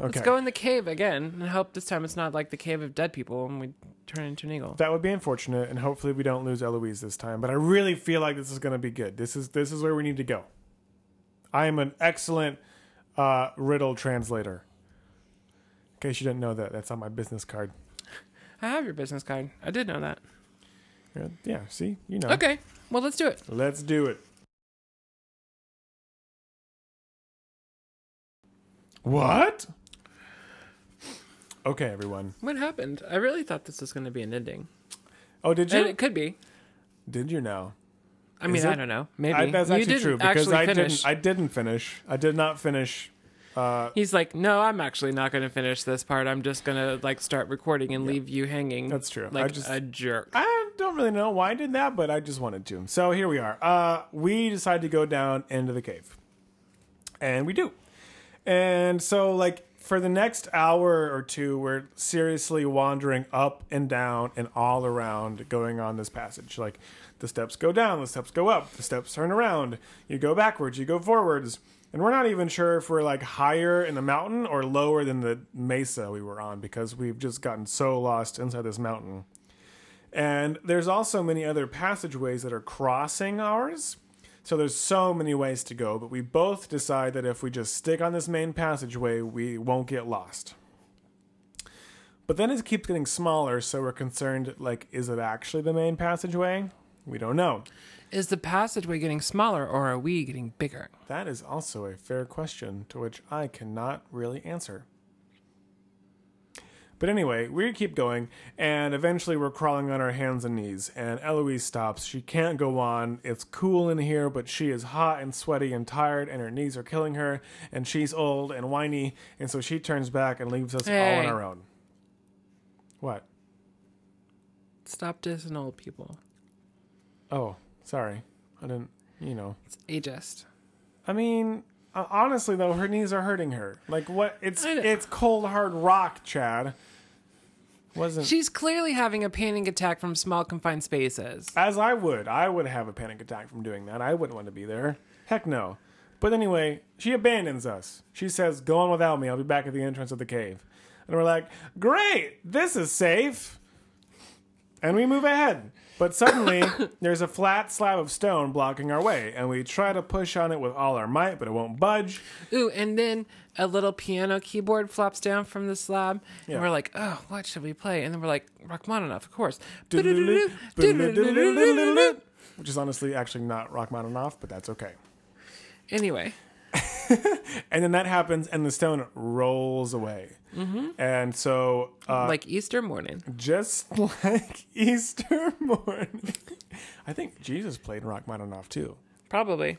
Speaker 3: Okay.
Speaker 2: Let's go in the cave again and hope this time it's not like the cave of dead people and we turn into an eagle.
Speaker 3: That would be unfortunate, and hopefully we don't lose Eloise this time. But I really feel like this is going to be good. This is this is where we need to go. I am an excellent uh, riddle translator. In case you didn't know that, that's on my business card.
Speaker 2: I have your business card. I did know that.
Speaker 3: Yeah, Yeah, see, you know.
Speaker 2: Okay. Well, let's do it.
Speaker 3: Let's do it. What? Okay, everyone.
Speaker 2: What happened? I really thought this was going to be an ending.
Speaker 3: Oh, did you?
Speaker 2: And it could be.
Speaker 3: Did you know?
Speaker 2: I mean, I don't know. Maybe.
Speaker 3: I, that's actually true because I
Speaker 2: finish.
Speaker 3: didn't. I didn't finish. I did not finish. Uh,
Speaker 2: He's like, no, I'm actually not going to finish this part. I'm just going to like start recording and leave you hanging.
Speaker 3: That's true.
Speaker 2: Like I
Speaker 3: just-
Speaker 2: a jerk.
Speaker 3: I don't really know why I did that, but I just wanted to. So here we are. Uh, we decided to go down into the cave, and we do. And so, like for the next hour or two, we're seriously wandering up and down and all around, going on this passage. Like the steps go down, the steps go up, the steps turn around. You go backwards, you go forwards. And we're not even sure if we're like higher in the mountain or lower than the mesa we were on because we've just gotten so lost inside this mountain. And there's also many other passageways that are crossing ours. So there's so many ways to go, but we both decide that if we just stick on this main passageway, we won't get lost. But then it keeps getting smaller, so we're concerned like, is it actually the main passageway? We don't know.
Speaker 2: Is the passageway getting smaller or are we getting bigger?
Speaker 3: That is also a fair question to which I cannot really answer. But anyway, we keep going, and eventually we're crawling on our hands and knees, and Eloise stops. She can't go on. It's cool in here, but she is hot and sweaty and tired, and her knees are killing her, and she's old and whiny, and so she turns back and leaves us all on our own. What?
Speaker 2: Stop dissing old people.
Speaker 3: Oh, sorry. I didn't, you know.
Speaker 2: It's ageist.
Speaker 3: I mean, uh, honestly though, her knees are hurting her. Like what? It's it's cold hard rock, Chad. Wasn't
Speaker 2: She's clearly having a panic attack from small confined spaces.
Speaker 3: as I would. I would have a panic attack from doing that. I wouldn't want to be there. Heck no. But anyway, she abandons us. She says, "Go on without me. I'll be back at the entrance of the cave." And we're like, "Great, this is safe." And we move ahead. But suddenly, there's a flat slab of stone blocking our way, and we try to push on it with all our might, but it won't budge.
Speaker 2: Ooh, and then a little piano keyboard flops down from the slab,
Speaker 3: Yeah.
Speaker 2: and we're like, "Oh, what should we play?" And then we're like, "Rachmaninoff, of course."
Speaker 3: Which is honestly actually not Rachmaninoff, but that's okay.
Speaker 2: Anyway,
Speaker 3: And then that happens, and the stone rolls away. And so, uh,
Speaker 2: like Easter morning.
Speaker 3: just like Easter morning, I think Jesus played Rachmaninoff too.
Speaker 2: Probably.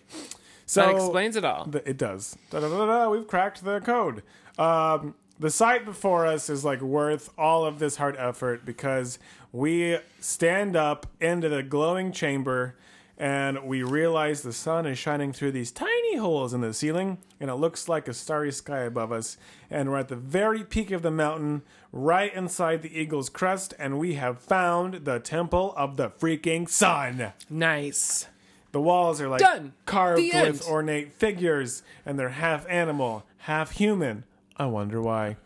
Speaker 3: So
Speaker 2: that explains it all.
Speaker 3: The- it does. Da, da, da, we've cracked the code. Um, the sight before us is like worth all of this hard effort because we stand up into the glowing chamber and we realize the sun is shining through these tiny holes in the ceiling and it looks like a starry sky above us and we're at the very peak of the mountain right inside the eagle's crest and we have found the temple of the freaking sun
Speaker 2: Nice.
Speaker 3: the walls are like
Speaker 2: Done.
Speaker 3: carved
Speaker 2: The end.
Speaker 3: with ornate figures, and they're half animal, half human. I wonder why.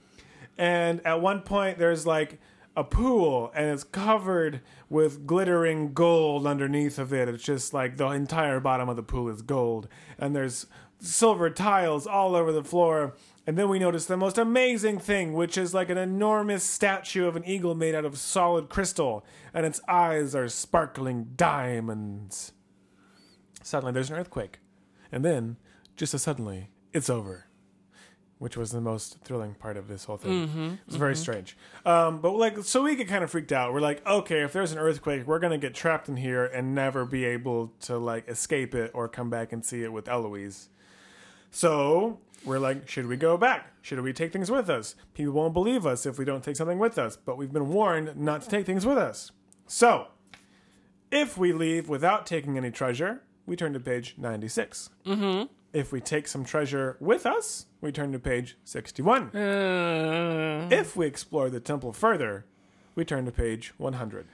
Speaker 3: And at one point, there's like a pool, and it's covered with glittering gold underneath of it. It's just like the entire bottom of the pool is gold, and there's silver tiles all over the floor. And then we notice the most amazing thing, which is like an enormous statue of an eagle made out of solid crystal, and its eyes are sparkling diamonds. Suddenly, there's an earthquake. And then, just as suddenly, it's over. Which was the most thrilling part of this whole thing. It's very strange. Um, but, like, so we get kind of freaked out. We're like, okay, if there's an earthquake, we're going to get trapped in here and never be able to, like, escape it or come back and see it with Eloise. So, we're like, should we go back? Should we take things with us? People won't believe us if we don't take something with us, but we've been warned not to take things with us. So, if we leave without taking any treasure, we turn to page 96. Mm-hmm. If we take some treasure with us, we turn to page 61.
Speaker 2: Uh,
Speaker 3: If we explore the temple further, we turn to page 100.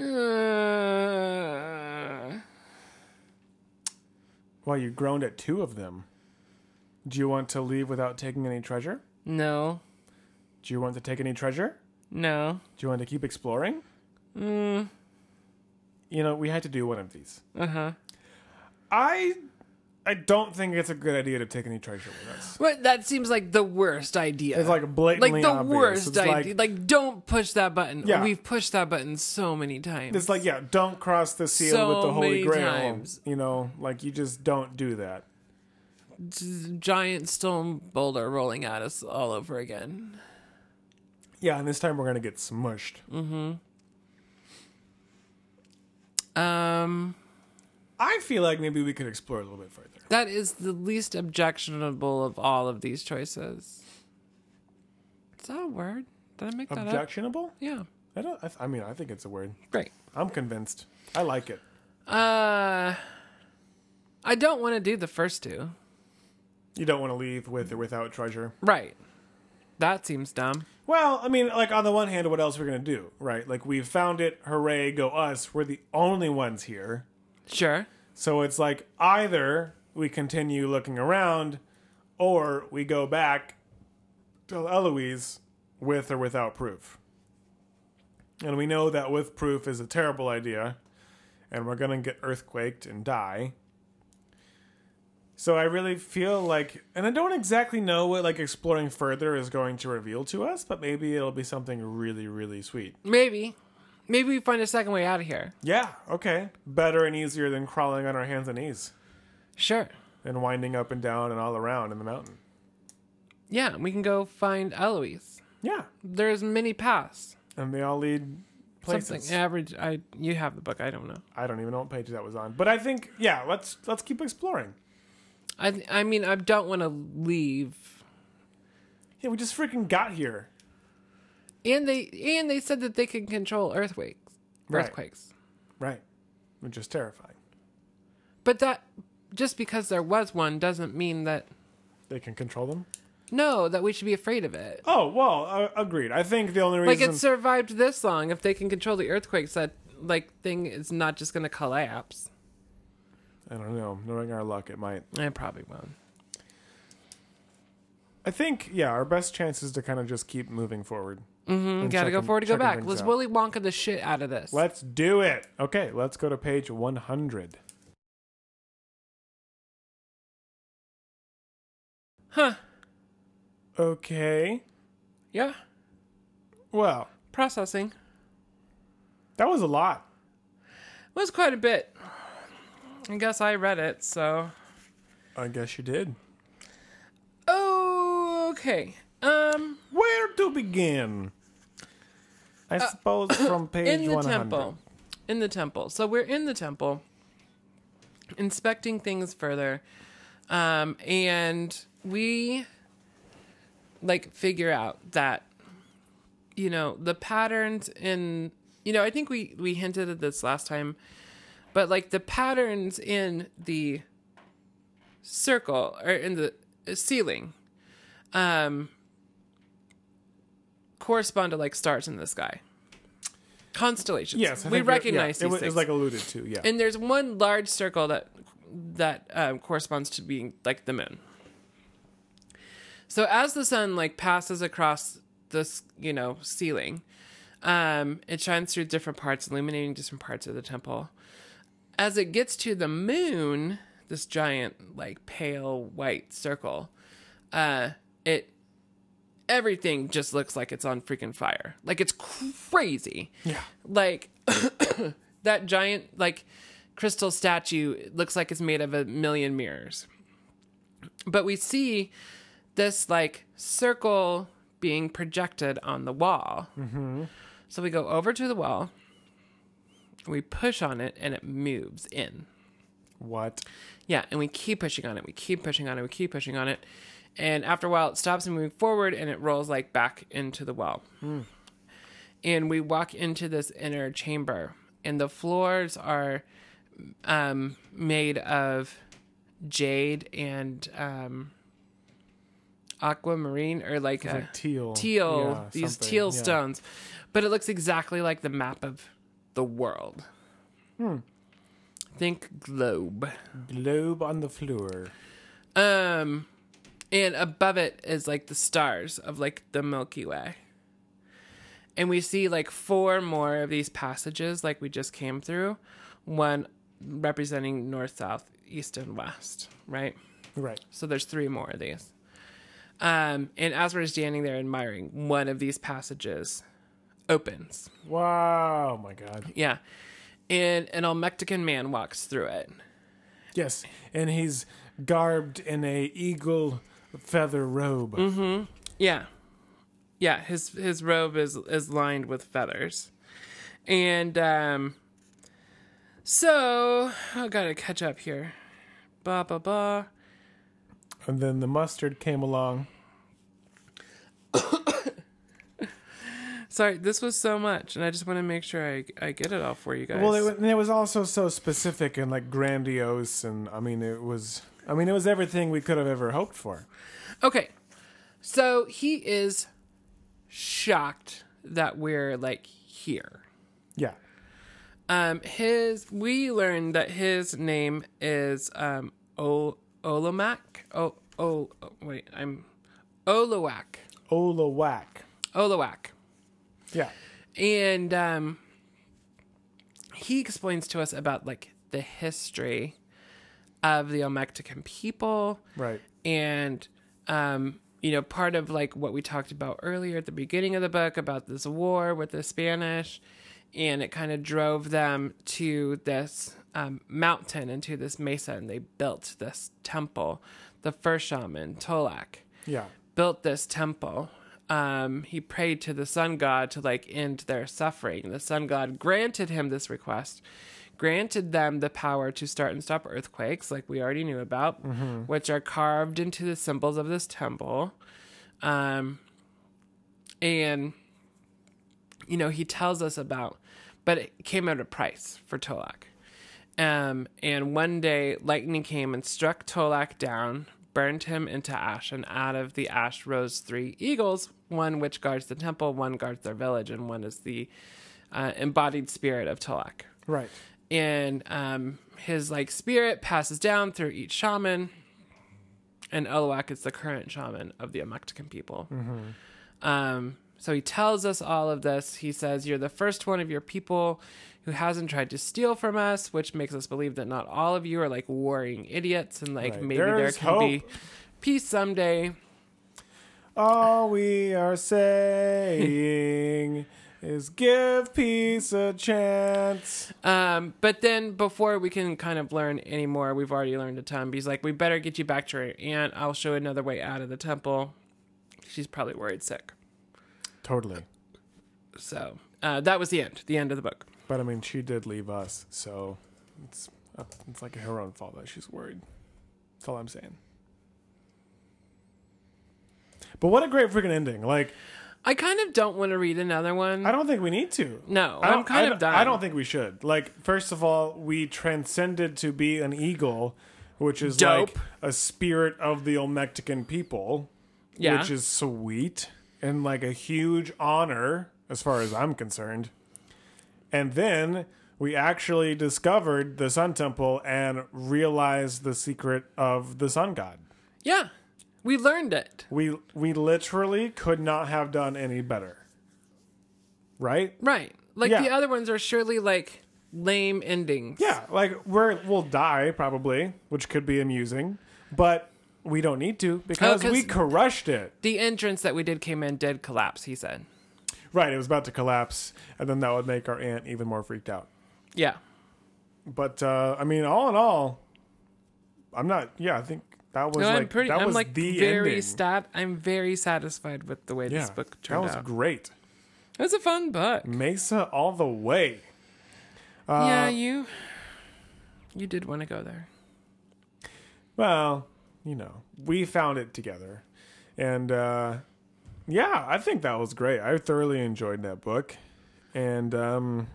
Speaker 2: uh,
Speaker 3: Well, you groaned at two of them. Do you want to leave without taking any treasure?
Speaker 2: no.
Speaker 3: Do you want to take any treasure?
Speaker 2: No.
Speaker 3: Do you want to keep exploring? You know, we had to do one of these.
Speaker 2: Uh huh.
Speaker 3: I I don't think it's a good idea to take any treasure with us.
Speaker 2: But that seems like the worst idea.
Speaker 3: It's like blatantly
Speaker 2: like the
Speaker 3: obvious.
Speaker 2: worst
Speaker 3: It's
Speaker 2: idea.
Speaker 3: like-
Speaker 2: Like, don't push that button.
Speaker 3: Yeah.
Speaker 2: We've pushed that button so many times.
Speaker 3: It's like, yeah, don't cross the seal
Speaker 2: So
Speaker 3: with the Holy
Speaker 2: many
Speaker 3: Grail.
Speaker 2: times.
Speaker 3: You know, like you just don't do that.
Speaker 2: giant stone boulder rolling at us all over again.
Speaker 3: Yeah, and this time we're gonna get smushed.
Speaker 2: Um,
Speaker 3: I feel like maybe we could explore a little bit further.
Speaker 2: That is the least objectionable of all of these choices. Is that a word? Did I make that up?
Speaker 3: Objectionable?
Speaker 2: Yeah.
Speaker 3: I don't. I, I mean, I think it's a word.
Speaker 2: Great.
Speaker 3: I'm convinced. I like it.
Speaker 2: Uh, I don't want to do the first two.
Speaker 3: You don't want to leave with or without treasure.
Speaker 2: Right. That seems dumb.
Speaker 3: Well, I mean, like on the one hand, what else are we gonna do, right? Like we've found it. Hooray, go us! We're the only ones here.
Speaker 2: Sure.
Speaker 3: So it's like either we continue looking around, or we go back to Eloise with or without proof. And we know that with proof is a terrible idea. And we're going to get earthquaked and die. So I really feel like, and I don't exactly know what like exploring further is going to reveal to us, but maybe it'll be something really, really sweet.
Speaker 2: Maybe. Maybe we find a second way out of here.
Speaker 3: Yeah, okay. Better and easier than crawling on our hands and knees
Speaker 2: Sure.
Speaker 3: and winding up and down and all around in the mountain.
Speaker 2: Yeah, we can go find Eloise.
Speaker 3: Yeah,
Speaker 2: There's many paths.
Speaker 3: and they all lead places.
Speaker 2: Something average. I you have the book. I don't know.
Speaker 3: I don't even know what page that was on, but I think yeah, let's let's keep exploring.
Speaker 2: I I mean I don't want to leave.
Speaker 3: Yeah, we just freaking got here.
Speaker 2: And they and they said that they can control earthquakes.
Speaker 3: Right.
Speaker 2: Earthquakes.
Speaker 3: Right. Which is terrifying.
Speaker 2: But that just because there was one doesn't mean that
Speaker 3: They can control them.
Speaker 2: no that we should be afraid of it.
Speaker 3: Oh well, uh, agreed. I think the only reason Like
Speaker 2: it survived this long. If they can control the earthquakes, that like thing is not just going to collapse.
Speaker 3: I don't know. Knowing our luck, it might.
Speaker 2: It probably won't.
Speaker 3: I think yeah, our best chance is to kind of just keep moving forward. Mm-hmm.
Speaker 2: Got to go forward to go back. Let's Willy Wonka the shit out of this.
Speaker 3: Let's do it. Okay, let's go to page one hundred.
Speaker 2: Huh?
Speaker 3: Okay.
Speaker 2: Yeah.
Speaker 3: Well,
Speaker 2: Processing
Speaker 3: that was a lot.
Speaker 2: It was quite a bit. I guess I read it, so
Speaker 3: I guess you did.
Speaker 2: okay. Um,
Speaker 3: Where to begin? I suppose from page
Speaker 2: Uh, in the
Speaker 3: 100.
Speaker 2: temple, in the temple. So we're in the temple, inspecting things further, um, and we like figure out that you know the patterns in you know I think we we hinted at this last time, but like the patterns in the circle or in the ceiling, um, correspond to like stars in the sky. Constellations.
Speaker 3: Yes,
Speaker 2: we recognize
Speaker 3: yeah, it
Speaker 2: these
Speaker 3: was, it was like alluded to. Yeah.
Speaker 2: and there's one large circle that that um, corresponds to being like the moon. So as the sun like passes across this, you know, ceiling, um, it shines through different parts, illuminating different parts of the temple. As it gets to the moon, this giant, like pale white circle, uh, it everything just looks like it's on freaking fire. Like it's crazy
Speaker 3: yeah.
Speaker 2: like that giant like crystal statue looks like it's made of a million mirrors but we see this like circle being projected on the wall mm-hmm. so we go over to the wall we push on it and it moves in
Speaker 3: What?
Speaker 2: yeah, and we keep pushing on it. We keep pushing on it. We keep pushing on it. And after a while, it stops moving forward and it rolls like back into the well. And we walk into this inner chamber, and the floors are um, made of jade and um, aquamarine, or like, a,
Speaker 3: Like teal.
Speaker 2: teal,
Speaker 3: Yeah,
Speaker 2: these
Speaker 3: something,
Speaker 2: teal
Speaker 3: yeah.
Speaker 2: stones. But it looks exactly like the map of the world.
Speaker 3: Hmm.
Speaker 2: Think globe.
Speaker 3: Globe on the floor.
Speaker 2: Um, and above it is like the stars of like the Milky Way. And we see like four more of these passages, like we just came through, one representing north, south, east, and west, right?
Speaker 3: Right.
Speaker 2: So there's three more of these. Um, and as we're standing there admiring, one of these passages opens.
Speaker 3: Wow. Oh my God.
Speaker 2: Yeah. And an old Mexican man walks through it.
Speaker 3: Yes, and he's garbed in a eagle feather robe.
Speaker 2: Mm-hmm. Yeah. Yeah, his his robe is is lined with feathers. And um so I gotta catch up here. Ba ba ba.
Speaker 3: And then the mustard came along.
Speaker 2: Sorry, this was so much, and I just want to make sure I I get it all for you guys.
Speaker 3: Well, it, and it was also so specific and like grandiose, and I mean, it was. I mean, it was everything we could have ever hoped for.
Speaker 2: Okay. So he is shocked that we're like here.
Speaker 3: Yeah.
Speaker 2: Um his we learned that his name is um o- Olamak. Oh oh oh, wait, I'm Olawak.
Speaker 3: Olawak.
Speaker 2: Olawak.
Speaker 3: Yeah.
Speaker 2: and um, he explains to us about like the history of the Olmectican people
Speaker 3: Right.
Speaker 2: and um you know part of like what we talked about earlier at the beginning of the book about this war with the spanish and it kind of drove them to this um, mountain and to this mesa and they built this temple. The first shaman tolak
Speaker 3: Yeah.
Speaker 2: built this temple. Um, he prayed to the sun god to like end their suffering. The sun god granted him this request granted them the power to start and stop earthquakes like we already knew about which are carved into the symbols of this temple. Um, and you know he tells us about but it came at a price for tolak um, and one day lightning came and struck tolak down burned him into ash and out of the ash rose three eagles one which guards the temple one guards their village and one is the uh, embodied spirit of tolak
Speaker 3: Right.
Speaker 2: and um, his like spirit passes down through each shaman and Oloak is the current shaman of the Olmectican people. Um, so he tells us all of this. He says, You're the first one of your people who hasn't tried to steal from us, which makes us believe that not all of you are like warring idiots and like
Speaker 3: Right.
Speaker 2: maybe
Speaker 3: There's
Speaker 2: there can be peace someday.
Speaker 3: All we are saying is give peace a chance.
Speaker 2: Um, but then before we can kind of learn any more, we've already learned a ton. He's like, We better get you back to your aunt. I'll show another way out of the temple. She's probably worried sick.
Speaker 3: Totally.
Speaker 2: So uh, that was the end, the end of the book.
Speaker 3: But I mean, she did leave us, so it's uh, it's like her own fault that she's worried. That's all I'm saying. But what a great freaking ending! Like,
Speaker 2: I kind of don't want to read another one.
Speaker 3: I don't think we need to.
Speaker 2: no,
Speaker 3: I
Speaker 2: I'm kind
Speaker 3: I
Speaker 2: of done.
Speaker 3: I don't think we should. Like, first of all, we transcended to be an eagle, which is like
Speaker 2: Dope.
Speaker 3: a spirit of the Olmectican people,
Speaker 2: Yeah.
Speaker 3: which is sweet and like a huge honor as far as I'm concerned. And then we actually discovered the Sun Temple and realized the secret of the Sun God.
Speaker 2: Yeah, we learned it.
Speaker 3: We we literally could not have done any better. Right?
Speaker 2: Right. Like
Speaker 3: Yeah.
Speaker 2: the other ones are surely like lame endings.
Speaker 3: Yeah, like we're we'll die probably, which could be amusing, but we don't need to because
Speaker 2: 'cause-
Speaker 3: we crushed it.
Speaker 2: The entrance that we did came in did collapse, he said.
Speaker 3: Right, it was about to collapse, and then that would make our aunt even more freaked out.
Speaker 2: Yeah.
Speaker 3: But uh, I mean, all in all, I'm not. Yeah, I think that was
Speaker 2: No,
Speaker 3: like
Speaker 2: I'm pretty
Speaker 3: that
Speaker 2: I'm
Speaker 3: was
Speaker 2: like
Speaker 3: the
Speaker 2: very
Speaker 3: ending.
Speaker 2: stat I'm very satisfied with the way
Speaker 3: yeah,
Speaker 2: this book turned out.
Speaker 3: that
Speaker 2: turned
Speaker 3: was
Speaker 2: out.
Speaker 3: great.
Speaker 2: It was a fun book.
Speaker 3: Mesa all the way.
Speaker 2: yeah,
Speaker 3: Uh,
Speaker 2: you you did want to go there.
Speaker 3: Well, you know, we found it together. And uh yeah, I think that was great. I thoroughly enjoyed that book. And um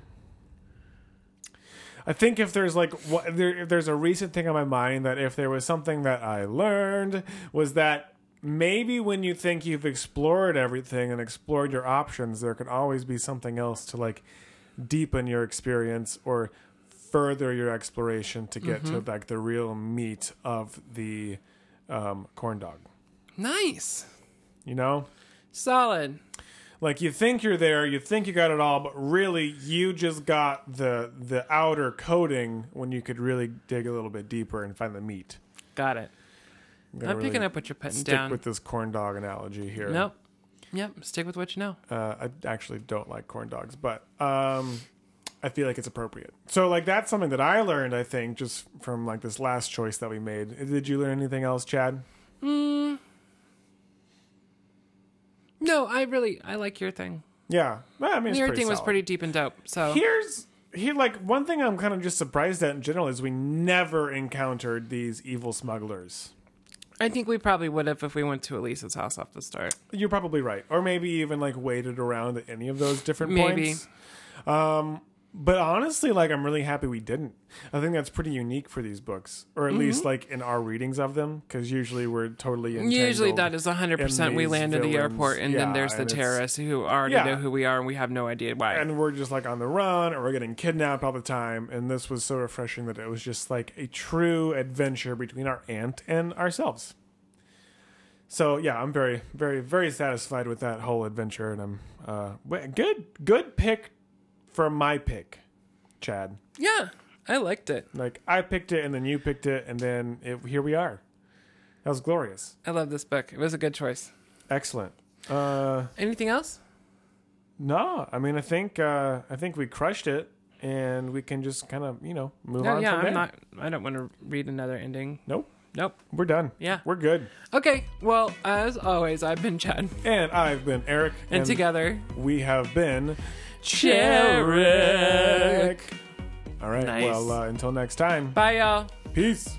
Speaker 3: I think if there's like what there if there's a recent thing on my mind that if there was something that I learned was that maybe when you think you've explored everything and explored your options, there could always be something else to like deepen your experience or further your exploration to get to like the real meat of the um, corn dog.
Speaker 2: Nice.
Speaker 3: You know,
Speaker 2: Solid.
Speaker 3: like you think you're there, you think you got it all, but really you just got the the outer coating when you could really dig a little bit deeper and find the meat.
Speaker 2: Got it. I'm picking up what you're putting
Speaker 3: Stick
Speaker 2: down.
Speaker 3: with this corn dog analogy here.
Speaker 2: Nope. Yep. Stick with what you know.
Speaker 3: Uh, I actually don't like corn dogs, but um, I feel like it's appropriate. So, like, that's something that I learned, I think, just from like this last choice that we made. Did you learn anything else, Chad?
Speaker 2: No, I really I like your thing.
Speaker 3: Yeah, Well, I mean, it's
Speaker 2: Your thing was pretty deep and dope. So
Speaker 3: Here's here, like one thing I'm kind of just surprised at in general is we never encountered these evil smugglers.
Speaker 2: I think we probably would have if we went to Elisa's house off the start.
Speaker 3: You're probably right, or maybe even like waited around at any of those different
Speaker 2: Maybe.
Speaker 3: points. Um, but honestly, like I'm really happy we didn't. I think that's pretty unique for these books, or at least
Speaker 2: Mm-hmm.
Speaker 3: like in our readings of them, because usually we're totally.
Speaker 2: Usually that is 100% we
Speaker 3: these
Speaker 2: land at the airport and then there's the terrorists who already
Speaker 3: Yeah.
Speaker 2: know who we are and we have no idea why.
Speaker 3: and we're just like on the run or we're getting kidnapped all the time and this was so refreshing that it was just like a true adventure between our aunt and ourselves so yeah, I'm very, very, very satisfied with that whole adventure, and I'm uh, good, good pick for my pick, Chad.
Speaker 2: Yeah, I liked it.
Speaker 3: Like I picked it, and then you picked it, and then it, here we are. That was glorious,
Speaker 2: I love this book. It was a good choice.
Speaker 3: excellent. Uh,
Speaker 2: Anything else?
Speaker 3: no, I mean, I think, uh, I think we crushed it, and we can just kind of, you know, move
Speaker 2: No,
Speaker 3: on
Speaker 2: yeah,
Speaker 3: from.
Speaker 2: I'm not. I don't want to read another ending.
Speaker 3: Nope,
Speaker 2: Nope.
Speaker 3: we're done.
Speaker 2: Yeah.
Speaker 3: we're good.
Speaker 2: Okay. Well, as always, I've been Chad,
Speaker 3: And I've been Eric,
Speaker 2: and, together,
Speaker 3: we have been
Speaker 2: Cherrick.
Speaker 3: All right.
Speaker 2: Nice.
Speaker 3: Well, uh, until next time.
Speaker 2: Bye, y'all.
Speaker 3: Peace.